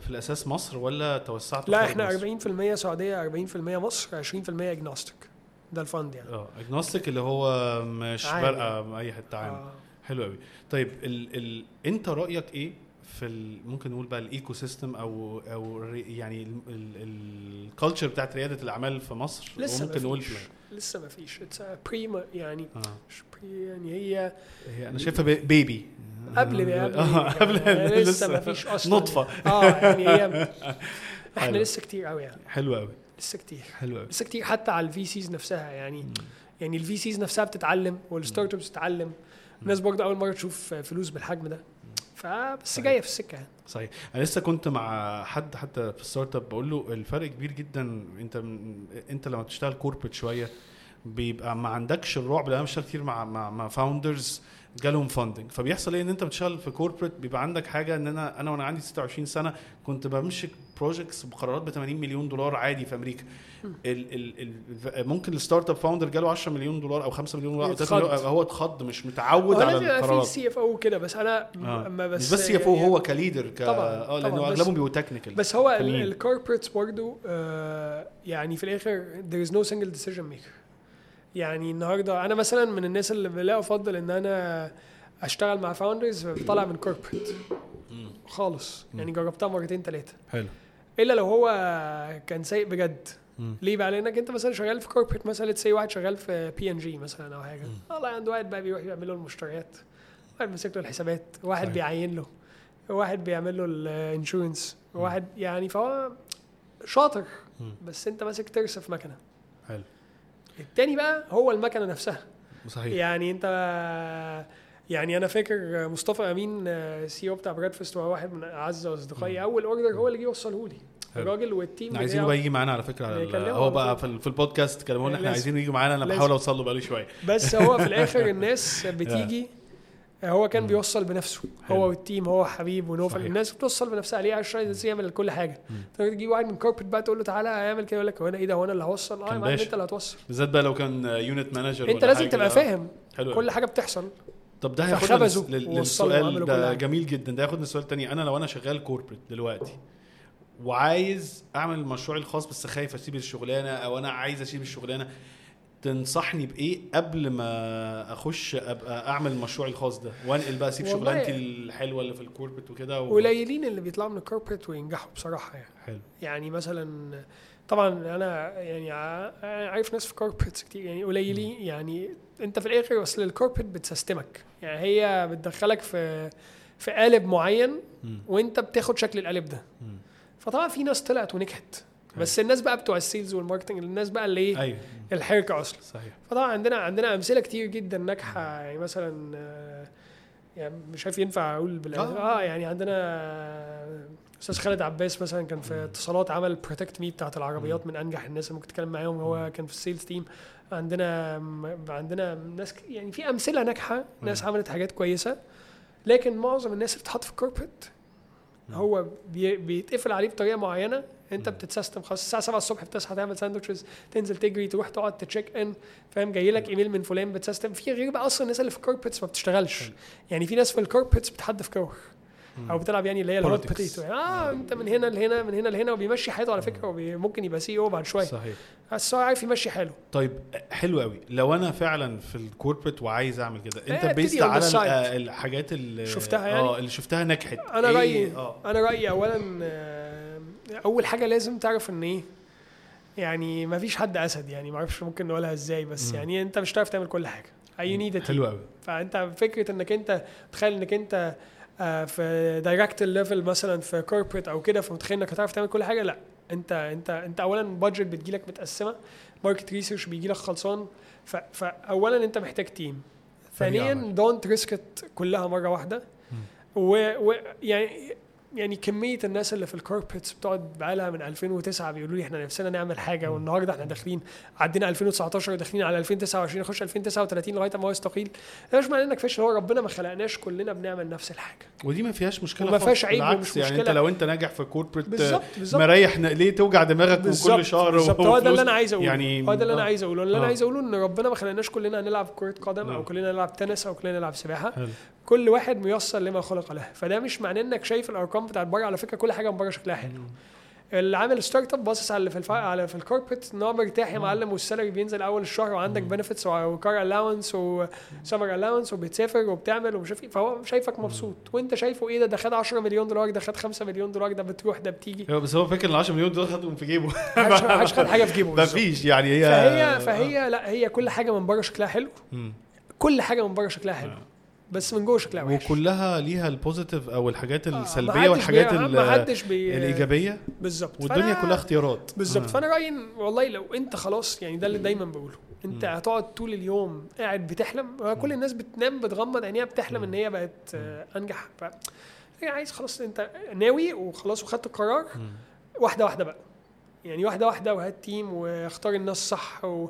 في الأساس مصر ولا توسعتوا لا إحنا مصر؟ 40% سعودية 40% مصر 20% agnostic ده ال fund يعني. آه agnostic اللي هو مش. فارقه أي حتة عام آه. حلو قوي طيب ال ال أنت رأيك إيه في ممكن نقول بقى ال ecosystem أو أو يعني ال culture بتاعت ريادة الأعمال في مصر. لسه وممكن ما نقول لسه ما فيش. it's pre يعني pre يعني هي هي أنا شايفها بي- baby قبل قبل آه، قبل يعني لسه ما فيش أصلا. نطفة. آه يعني هي إحنا حلو. لسه كتير قوي يعني. حلو قوي لسه كتير. حلو قوي لسه كتير حتى على ال VCs نفسها. يعني يعني ال VCs نفسها بتتعلم وال startups بتتعلم. الناس برضه أول مرة تشوف فلوس بالحجم ده. فبس. جاية في السكة يعني. صحيح. أنا لسه كنت مع حد حتى في ال startup بقول له الفرق كبير جدا. أنت أنت لما بتشتغل corporate شوية بيبقى ما عندكش الرعب لأن أنا بشتغل كتير مع مع, مع founders جالهم funding فبيحصل إيه؟ إن أنت بتشتغل في corporate بيبقى عندك حاجة إن أنا أنا وأنا عندي 26 سنة كنت بمشي projects بقرارات ب 80 مليون دولار عادي في أمريكا. ال ال ال ممكن ال startup founder جاله 10 مليون دولار أو 5 مليون دولار أو 3 يتخض. مليون هو اتخض مش متعود على يبقى في القرارات. CFO كده بس أنا آه. ما بس مش بس CFO يعني- هو ك leader ك... طبعاً، آه لأنه أغلبهم بيبقوا technical بس هو. ال corporates برضو آه يعني في الآخر there is no single decision maker. يعني النهارده أنا مثلا من الناس اللي لا أفضل إن أنا أشتغل مع founder ز طالع من corporate خالص. يعني جربتها مرتين ثلاثة حلو. إلا لو هو كان سيء بجد. مم. ليه بقى؟ لأنك أنت مثلا شغال في corporate مثلا تسي واحد شغال في بي ان جي مثلا أو حاجة. والله عنده واحد بقى بيروح يعمل له المشتريات. واحد ماسك له الحسابات. واحد صحيح. بيعين له. واحد بيعمل له ال insurance. واحد يعني فهو شاطر. مم. بس أنت ماسك ترس في مكنة. التاني بقى هو المكنة نفسها صحيح يعني انت يعني أنا فاكر مصطفى امين CEO بتاع Breadfast وهو واحد من اعز اصدقائي اول order هو اللي جه يوصله لي. الراجل وال team عايزينه. بقى يجي معانا على فكرة على هو بقى. في, ال- في البودكاست كلمونا إحنا. عايزينه يجي معانا أنا. بحاول اوصل له بقالي شوية بس هو في الآخر الناس بتيجي هو كان بيوصل بنفسه. حلو. هو وال team هو حبيب ونوفل. الناس بتوصل بنفسها. ليه؟ عشان يعمل كل حاجة. تيجي واحد من corporate بقى تقول له تعالى اعمل كده. يقول لك هو أنا إيه ده؟ هو أنا اللي هوصل؟ آه يا. أنت اللي هتوصل. بالذات بقى لو كان unit manager أنت لازم تبقى فاهم. حلو كل حاجة بتحصل. طب ده هياخدنا للسؤال ده. جميل جدا. ده ياخدنا السؤال التاني أنا لو أنا شغال corporate دلوقتي وعايز أعمل مشروعي الخاص بس خايف أسيب الشغلانة أو أنا عايز أسيب الشغلانة تنصحني بإيه قبل ما أخش أبقى أعمل مشروعي الخاص ده؟ وأنقل بقى أسيب شغلانتي الحلوة اللي في ال corporate وكده و... قليلين اللي بيطلعوا من ال corporate وينجحوا بصراحة يعني. حلو. يعني مثلا طبعا أنا يعني عارف ناس في corporates كتير يعني قليلين يعني أنت في الآخر أصل ال corporate بتسيستمك. يعني هي بتدخلك في في قالب معين. وأنت بتاخد شكل القالب ده. فطبعا في ناس طلعت ونجحت. بس الناس بقى بتوع ال sales وال marketing الناس بقى اللي إيه؟ أيوه. الحركة أصلا. صحيح. فطبعا عندنا عندنا أمثلة كتير جدا ناجحة يعني مثلا آه، يعني مش عارف ينفع أقول بال آه. آه يعني عندنا أستاذ خالد عباس مثلا كان في اتصالات عمل Protect Me بتاعت العربيات من أنجح الناس اللي ممكن تتكلم معاهم. هو كان في ال sales team عندنا عندنا ناس يعني في أمثلة ناجحة ناس عملت حاجات كويسة. لكن معظم الناس اللي بتتحط في corporate هو بي- بيتقفل عليه بطريقة معينة. انت بتتسيستم خلاص. الساعة 7 الصبح بتصحى تعمل sandwiches تنزل تجري تروح تقعد ت check in فاهم؟ جاي لك ايميل من فلان بتسيستم. في غير بقى أصلا الناس اللي في ال corporates ما بتشتغلش. يعني في ناس في ال corporates بتحدف كور أو بتلعب يعني اللي هي ال hot. potato يعني آه أنت من هنا لهنا من هنا لهنا وبيمشي حياته على فكرة وممكن يبقى CEO بعد شوية. صحيح. بس هو عارف يمشي حاله. طيب حلو قوي. لو أنا فعلا في ال corporate وعايز أعمل كده أنت إيه، based on the على. آه، الحاجات اللي شفتها يعني؟ آه اللي شفتها نجحت. أنا إيه؟ رأيي آه. أنا رأيي اولا آه، أول حاجة لازم تعرف إن إيه يعني ما فيش حد أسد يعني ما أعرفش ممكن نقولها إزاي بس مم. يعني أنت مش هتعرف تعمل كل حاجة. I need حلو قوي فأنت فكرة إنك أنت تخيل إنك أنت آه، في director level مثلا في corporate أو كده فمتخيل إنك هتعرف تعمل كل حاجة لأ. أنت أنت أنت اولا budget بتجيلك متقسمة market research بيجيلك خلصان. فاولا أنت محتاج team ثانيا. don't risk it كلها مرة واحدة. ويعني يعني كمية الناس اللي في ال corporates بتقعد بقالها من 2009 بيقولوا لي إحنا نفسنا نعمل حاجة والنهاردة إحنا داخلين عدينا 2019 وداخلين على 2029 نخش 2039 لغاية ما هو يستقيل ده مش معناه إنك فاشل هو ربنا ما خلقناش كلنا بنعمل نفس الحاجة ودي ما فيهاش مشكلة وما خالص. فيهاش عيب بالعكس ومش يعني أنت مشكلة. لو أنت ناجح في corporate بالظبط بالظبط مريح ليه توجع دماغك بالظبط كل شهر بالظبط هو ده؟ اللي أنا عايز أقوله يعني هو ده اللي أنا آه. عايز أقوله اللي أنا آه. عايز أقوله إن ربنا ما خلقناش كلنا نلعب كرة قدم. أو كلنا نلعب تنس أو كلنا نلعب سباحة. كل واحد ميسر لما خلق له فده مش معناه إنك شايف الأرقام بتاعت بره على فكرة كل حاجة من بره شكلها حلو. اللي عامل startup باصص على اللي في الف... على في ال corporate إن هو مرتاح يا معلم وال salary بينزل أول الشهر وعندك benefits و car allowance و summer allowance وبتسافر وبتعمل ومش عارف إيه. فهو شايفك مبسوط. وأنت شايفه إيه ده؟ ده خد 10 مليون دولار ده خد 5 مليون دولار ده بتروح ده بتيجي. أيوه بس هو فاكر ال 10 مليون دول خدهم في جيبه. محدش محدش خد حاجة في جيبه ما بالظبط. فيش يعني هي فهي فهي لا هي كل حاجة من بره شكلها حلو. كل حاجة من بره شكلها حلو. بس من جوه شكلها وحش. وكلها ليها ال positive أو الحاجات آه، السلبية محدش والحاجات بي- الإيجابية؟ بالظبط. والدنيا كلها اختيارات. بالظبط. آه. فأنا رأيي والله لو أنت خلاص يعني ده اللي دايما بقوله. أنت هتقعد طول اليوم قاعد بتحلم هو كل الناس بتنام بتغمض عينيها بتحلم إن هي بقت آه، أنجح. ف هي عايز خلاص أنت ناوي وخلاص وخدت القرار واحدة واحدة بقى. يعني واحدة واحدة وهات team واختار الناس صح و...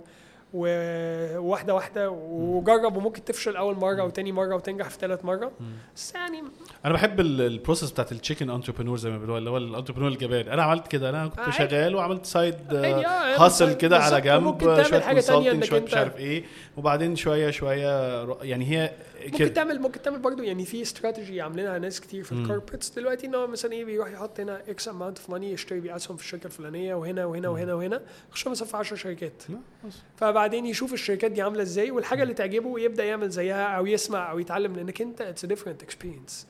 وواحدة واحدة وجرب وممكن تفشل أول مرة أو تاني مرة وتنجح في ثالث مرة. بس يعني أنا بحب ال- ال process بتاعت ال chicken entrepreneur زي ما بيقولوا اللي هو ال entrepreneur الجبان أنا عملت كده أنا كنت. شغال وعملت side آه، hustle بالظبط، كده على. جنب شوية حاجة تانية شوية مش عارف إيه. وبعدين شوية شوية يعني هي ممكن تعمل ممكن تعمل برضه يعني في استراتيجي عاملينها ناس كتير في مم. ال corporates دلوقتي إن هو مثلا إيه بيروح يحط هنا X amount of money يشتري بيه اسهم في الشركة الفلانية وهنا وهنا وهنا وهنا. يخش مثلا في 10 شركات. فبعدين يشوف الشركات دي عاملة إزاي والحاجة اللي تعجبه يبدأ يعمل زيها أو يسمع أو يتعلم لأنك أنت it's different experience.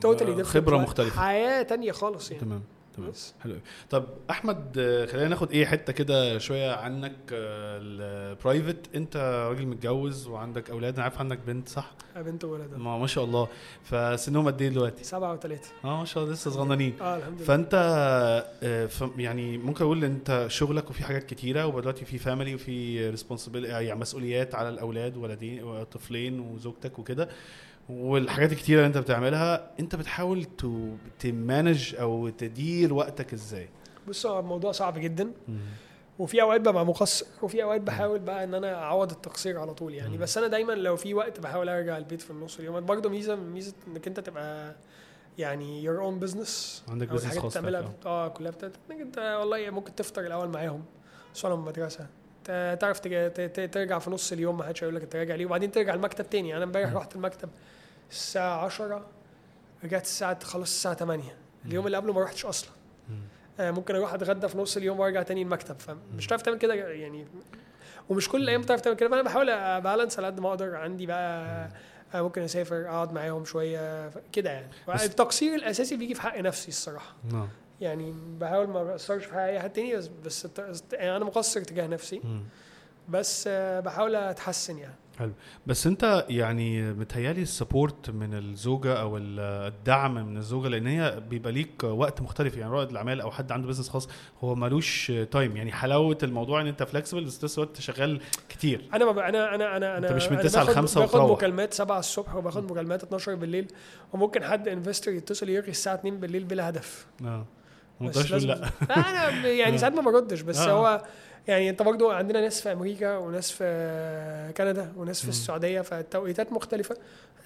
Totally خبرة مختلفة. حياة تانية خالص يعني. تمام. تمام. بس. حلو. طب أحمد آه، خلينا ناخد إيه حتة كده شوية عنك ال private أنت راجل متجوز وعندك أولاد. أنا عارف عندك بنت صح؟ بنت وولد. ما, ما شاء الله. فسنهم قد إيه دلوقتي؟ سبعة وثلاثة آه ما شاء الله لسه صغننين. آه الحمد لله. فأنت آه، يعني ممكن أقول إن أنت شغلك وفي حاجات كتيرة ودلوقتي في family وفي responsible يعني مسؤوليات على الأولاد ولدين وطفلين وزوجتك وكده. والحاجات الكتيرة اللي انت بتعملها انت بتحاول تو- ت manage أو تدير وقتك إزاي؟ بص هو الموضوع صعب جدا. وفي أوقات ببقى مقصر وفي أوقات بحاول بقى إن أنا أعوض التقصير على طول يعني. بس أنا دايما لو في وقت بحاول أرجع البيت في النص اليوم. برضه ميزة ميزة إنك أنت تبقى يعني your own business. عندك الحاجات خاص بتعملها آه كلها بتاعت إنك أنت والله ممكن تفطر الأول معاهم صلاة من المدرسة تعرف ترجع في نص اليوم ما حدش هيقول لك انت راجع ليه. وبعدين ترجع المكتب تاني. أنا امبارح رحت المكتب الساعة 10 رجعت الساعة خلص الساعة 8 اليوم اللي قبله ما رحتش أصلا. آه، ممكن أروح أتغدى في نص اليوم وأرجع تاني المكتب. فمش هتعرف تعمل كده يعني. ومش كل الأيام بتعرف تعمل كده. فأنا بحاول بالانس على قد ما أقدر. عندي بقى آه، ممكن أسافر أقعد معاهم شوية كده يعني. التقصير الأساسي بيجي في حق نفسي الصراحة. نعم يعني بحاول ما بقصرش في اي حد تاني بس, بس يعني أنا مقصر تجاه نفسي. بس آه، بحاول أتحسن يعني. حلو. بس أنت يعني متهيألي ال support من الزوجة أو ال- الدعم من الزوجة لأن هي بيبقى ليك وقت مختلف. يعني رائد الأعمال أو حد عنده business خاص هو ملوش time يعني حلاوة الموضوع إن أنت flexible بس نفس الوقت شغال كتير. أنا ما ب... أنا أنا أنا أنا انت مش من أنا 9 ل باخد- 5 باخد وتروح. مكالمات 7 الصبح وباخد مكالمات 12 بالليل وممكن حد انفستور يتصل يرغي الساعة 2 بالليل بلا هدف. آه. ما بس تقدرش تقول لازم- لا. أنا يعني ساعات ما بردش بس آه. هو يعني أنت برضو عندنا ناس في أمريكا وناس في كندا وناس في السعودية فالتوقيتات مختلفة.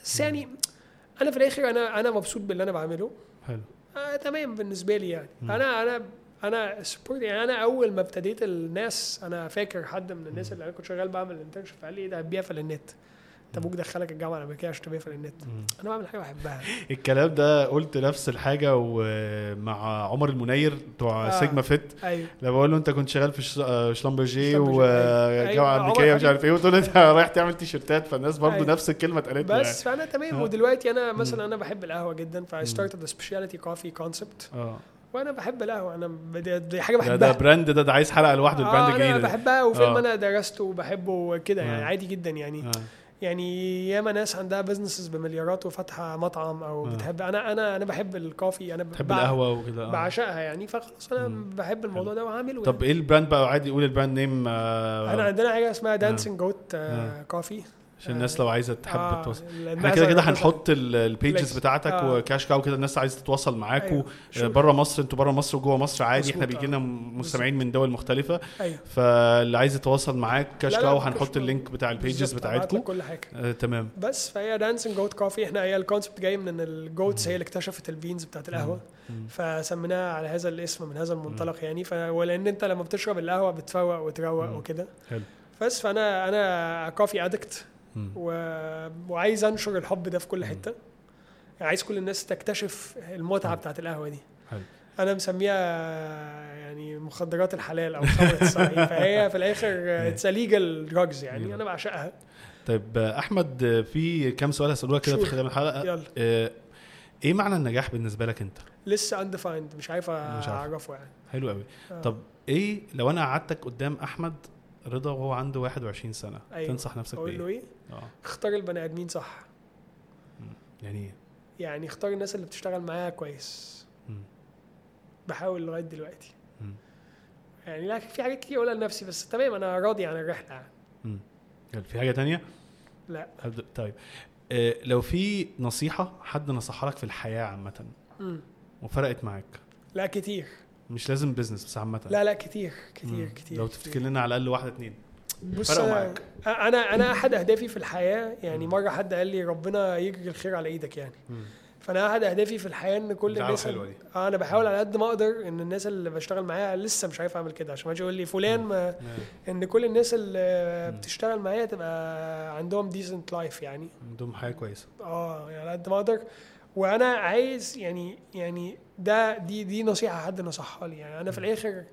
بس يعني أنا في الآخر أنا أنا مبسوط باللي أنا بعمله. حلو. آه تمام بالنسبة لي يعني. مم. أنا أنا أنا support يعني أنا أول ما ابتديت الناس أنا فاكر حد من الناس اللي أنا كنت شغال بعمل internship قال لي ده؟ بيقفل النت. انت أبوك دخلك الجامعة الأمريكية عشان تبيع النت. أنا بعمل حاجة بحبها. الكلام ده قلت نفس الحاجة ومع عمر المنير بتوع آه. سيجما فيت. أيوه. لما بقول له أنت كنت شغال في آه، شلمبرجي شلمبرجي، وجامعه أيوة. أيوة، أمريكية عمر مش عارف إيه. وتقول أنت رايح تعمل تيشرتات فالناس برضه أيوة. نفس الكلمة اتقالت بس فأنا تمام. آه. ودلوقتي أنا مثلا أنا بحب القهوة جدا. ف I started the specialty coffee concept وأنا بحب القهوة. أنا دي, حاجة بحبها. ده brand ده, ده عايز حلقة لوحده. ال brand آه الجديد أنا ده. بحبها. وفيلم آه. أنا درسته وبحبه وكده يعني. آه. عادي جدا يعني. آه. يعني ياما ناس عندها businesses بمليارات وفاتحة مطعم أو آه. بتحب أنا أنا أنا بحب ال coffee أنا بع- القهوة وكده آه. بعشقها يعني فخلاص أنا مم. بحب الموضوع ده وهعمله طب إيه ال brand بقى عادي قول ال brand name آه أنا عندنا حاجة اسمها Dancing Goat آه. Coffee عشان الناس لو عايزة تحب آه، توصل إحنا كده كده هنحط ال pages. بتاعتك آه. و Cash Cow كده الناس عايزة تتواصل معاكم أيوة. شو- بره مصر أنتوا بره مصر وجوه مصر عادي إحنا بيجي لنا مستمعين من دول مختلفة أيوه فاللي عايز يتواصل معاك Cash Cow هنحط. ال link بتاع ال pages بتاعتكم كل حاجة آه تمام بس فهي Dancing Goat Coffee إحنا هي ال concept جاي من ان ال goats هي اللي اكتشفت ال beans بتاعت القهوة. فسميناها على هذا الاسم من هذا المنطلق يعني. ولأن انت لما بتشرب القهوة بتفوق وتروق. وكده حلو بس فانا أنا coffee addict. و... وعايز أنشر الحب ده في كل حتة. يعني عايز كل الناس تكتشف المتعة بتاعت القهوة دي. حلو. أنا مسميها يعني مخدرات الحلال أو الصحيح فهي في الآخر it's legal drugs يعني. أنا بعشقها. طيب أحمد في كام سؤال هسألوها كده في. ختام الحلقة. يلا. آه، إيه معنى النجاح بالنسبة لك أنت؟ لسه undefined مش عارف. أعرفه يعني. حلو قوي آه. طب إيه لو أنا قعدتك قدام أحمد رضا وهو عنده 21 سنة. أيوة. تنصح نفسك أقول له بايه إيه؟ آه. اختار البني آدمين صح. يعني إيه؟ يعني اختار الناس اللي بتشتغل معاها كويس. مم. بحاول لغاية دلوقتي. مم. يعني لا في حاجات كتير أقولها لنفسي بس تمام أنا راضي عن الرحلة يعني. في حاجة تانية؟ لا. طيب. آه، لو في نصيحة حد نصحها لك في الحياة عامة. وفرقت معاك؟ لا كتير. مش لازم بزنس بس عامة. لا لا كتير كتير مم. كتير لو. تفتكر لنا على الأقل واحدة اتنين. بص معاك. أنا أنا أحد أهدافي في الحياة يعني مرة حد قال لي ربنا يجري الخير على إيدك يعني. فأنا أحد أهدافي في الحياة إن كل الناس حواليا دي. آه أنا بحاول على قد ما أقدر إن الناس اللي بشتغل معاها لسه مش عارف أعمل كده. عشان ما يجي يقول لي فلان ما إن كل الناس اللي بتشتغل معايا تبقى عندهم decent life يعني. عندهم حاجة كويسة. آه يعني على قد ما أقدر وأنا عايز يعني يعني ده دي دي نصيحة حد نصحها لي. يعني أنا في الآخر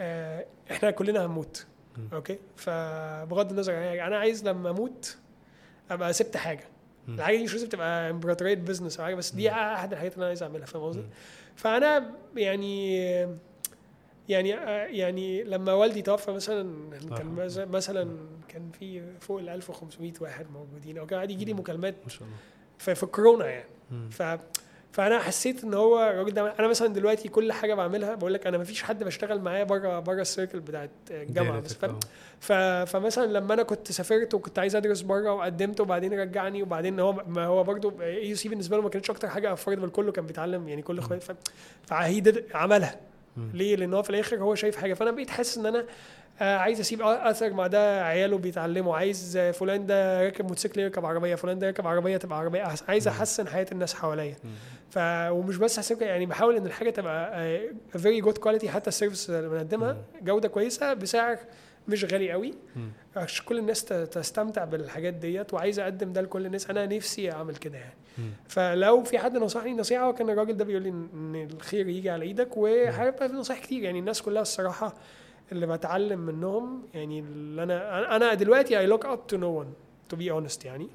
آه إحنا كلنا هنموت. okay؟ فبغض النظر حاجة، أنا عايز لما أموت أبقى سبت حاجة. الحاجة دي مش لازم تبقى امبراطورية business أو حاجة بس دي أحد الحاجات اللي أنا عايز أعملها فاهم قصدي؟ فأنا يعني يعني يعني لما والدي توفى مثلا كان مثلا كان في فوق ال 1500 واحد موجودين أو كان عادي يجي لي مكالمات ما شاء الله. في, في الكورونا يعني. ف فأنا حسيت إن هو الراجل ده أنا مثلا دلوقتي كل حاجة بعملها بقول لك أنا ما فيش حد بشتغل معاه بره بره ال circle بتاعت الجامعة بس ف... آه. ف... فمثلا لما أنا كنت سافرت وكنت عايز أدرس بره وقدمت وبعدين رجعني وبعدين هو ما هو برضه AUC بالنسبة له ما كانتش أكتر حاجة affordable كله كان بيتعلم يعني كل اخواتي ف... فهي عملها. ليه؟ لأن هو في الآخر هو شايف حاجة. فأنا بقيت حاسس إن أنا آه، عايز أسيب أثر مع ده عياله بيتعلموا. عايز فلان ده راكب موتوسيكل يركب عربية. فلان ده يركب عربية تبقى عربية أحسن. عايز أحسن حياة الناس حواليا. ف ومش بس أحسن يعني بحاول إن الحاجة تبقى very good quality حتى ال service اللي بنقدمها جودة كويسة بسعر مش غالي قوي. عشان كل الناس تستمتع بالحاجات ديت. وعايز أقدم ده لكل الناس. أنا نفسي أعمل كده يعني. فلو في حد نصحني نصيحة هو كان الراجل ده بيقول لي ان الخير يجي على إيدك وهيبقى في نصايح كتير. يعني الناس كلها الصراحة اللي بتعلم منهم يعني اللي أنا أنا دلوقتي I look up to no one to be honest يعني.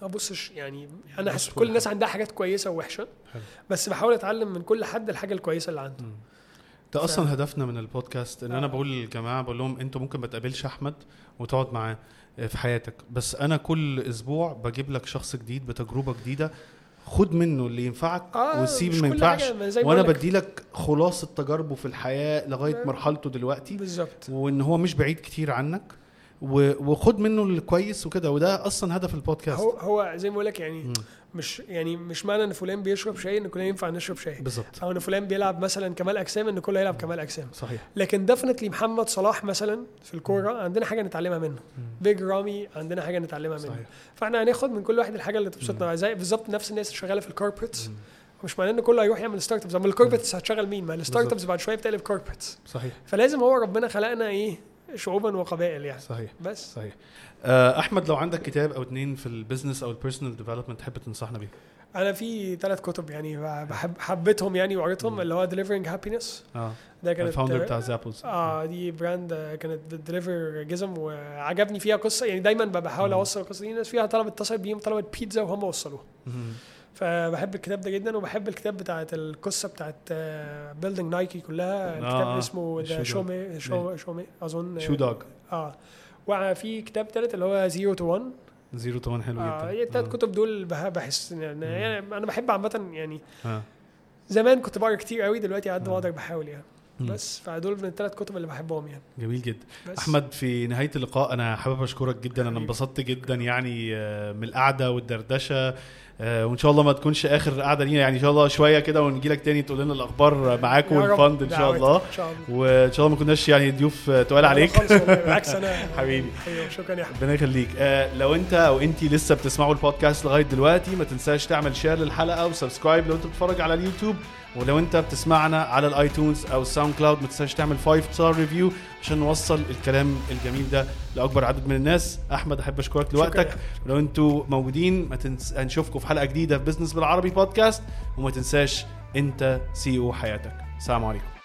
ما ابصش يعني أنا حاسس كل الناس عندها حاجات كويسة ووحشة حلو. بس بحاول أتعلم من كل حد الحاجة الكويسة اللي عنده. ده أصلا هدفنا من البودكاست إن أنا بقول للجماعة بقول لهم أنتوا ممكن ما تقابلش أحمد وتقعد معاه. في حياتك. بس أنا كل أسبوع بجيب لك شخص جديد بتجربة جديدة. خد منه اللي ينفعك آه، وسيب ما ينفعش. وأنا. بدي لك خلاصة تجاربه في الحياة لغاية آه. مرحلته دلوقتي. بالظبط. وإن هو مش بعيد كتير عنك. وخد منه الكويس وكده. وده أصلا هدف البودكاست. هو هو زي ما بقول لك يعني مش يعني مش معنى إن فلان بيشرب شاي إن كلنا ينفع نشرب شاي. بالظبط. أو إن فلان بيلعب مثلا كمال أجسام إن كله يلعب كمال أجسام. صحيح. لكن definitely محمد صلاح مثلا في الكورة عندنا حاجة نتعلمها منه. بيج رامي عندنا حاجة نتعلمها منه. صحيح. فإحنا هناخد من كل واحد الحاجة اللي تبسطنا. زي بالظبط نفس الناس اللي شغالة في ال corporates مش معناه إن كله هيروح يعمل startups أما ال corporates هتشغل مين؟ ما ال startups بعد شوية بتقلب corporates صحيح. فلازم هو ربنا خلقنا إيه؟ شعوبا وقبائل يعني. صحيح. بس. صحيح. أحمد لو عندك كتاب أو اتنين في ال business أو ال personal development تحب تنصحنا بيه؟ أنا في ثلاث كتب يعني بحب حبيتهم يعني وقريتهم اللي هو delivering happiness. آه. ده كانت ال founder بتاع Zappos آه دي brand آه، كانت بت deliver جزم وعجبني فيها قصة. يعني دايما بحاول أوصل القصة دي الناس فيها طلب اتصل بيهم طلبت بيتزا وهم وصلوها فبحب الكتاب ده جدا وبحب الكتاب بتاعت القصة بتاعت building Nike كلها. الكتاب آه، اسمه the dog. شومي shoe شومي أظن Shoe Dog آه. وفي كتاب تالت اللي هو Zero to 1 zero طبعا حلو آه جدا. التلات كتب دول بح- بحس يعني, يعني أنا بحب عامة يعني آه. زمان كنت بقرأ كتير قوي دلوقتي قد ما أقدر بحاول يعني. بس فدول من الثلاث كتب اللي بحبهم يعني. جميل جدا. بس. أحمد في نهاية اللقاء أنا حابب أشكرك جدا. أنا. انبسطت جدا يعني آه، من القعدة والدردشة. آه، وإن شاء الله ما تكونش آخر قعده لينا. يعني إن شاء الله شوية كده ونجي لك تاني تقول لنا الأخبار معاك وال fund إن شاء الله. وإن شاء الله ما كناش يعني ضيوف آه، تقال عليك. بالعكس أنا حبيبي. أيوه شكرا يا أحمد. ربنا يخليك. آه لو أنت أو انت لسه بتسمعوا البودكاست لغاية دلوقتي ما تنساش تعمل share للحلقة و subscribe لو أنت بتتفرج على اليوتيوب. ولو أنت بتسمعنا على ال iTunes أو ال SoundCloud ما تنساش تعمل 5 star review عشان نوصل الكلام الجميل ده لأكبر عدد من الناس. أحمد أحب أشكرك لوقتك. لو أنتوا موجودين ما تنس... هنشوفكم في حلقة جديدة في business بالعربي بودكاست وما تنساش أنت CEO حياتك. السلام عليكم.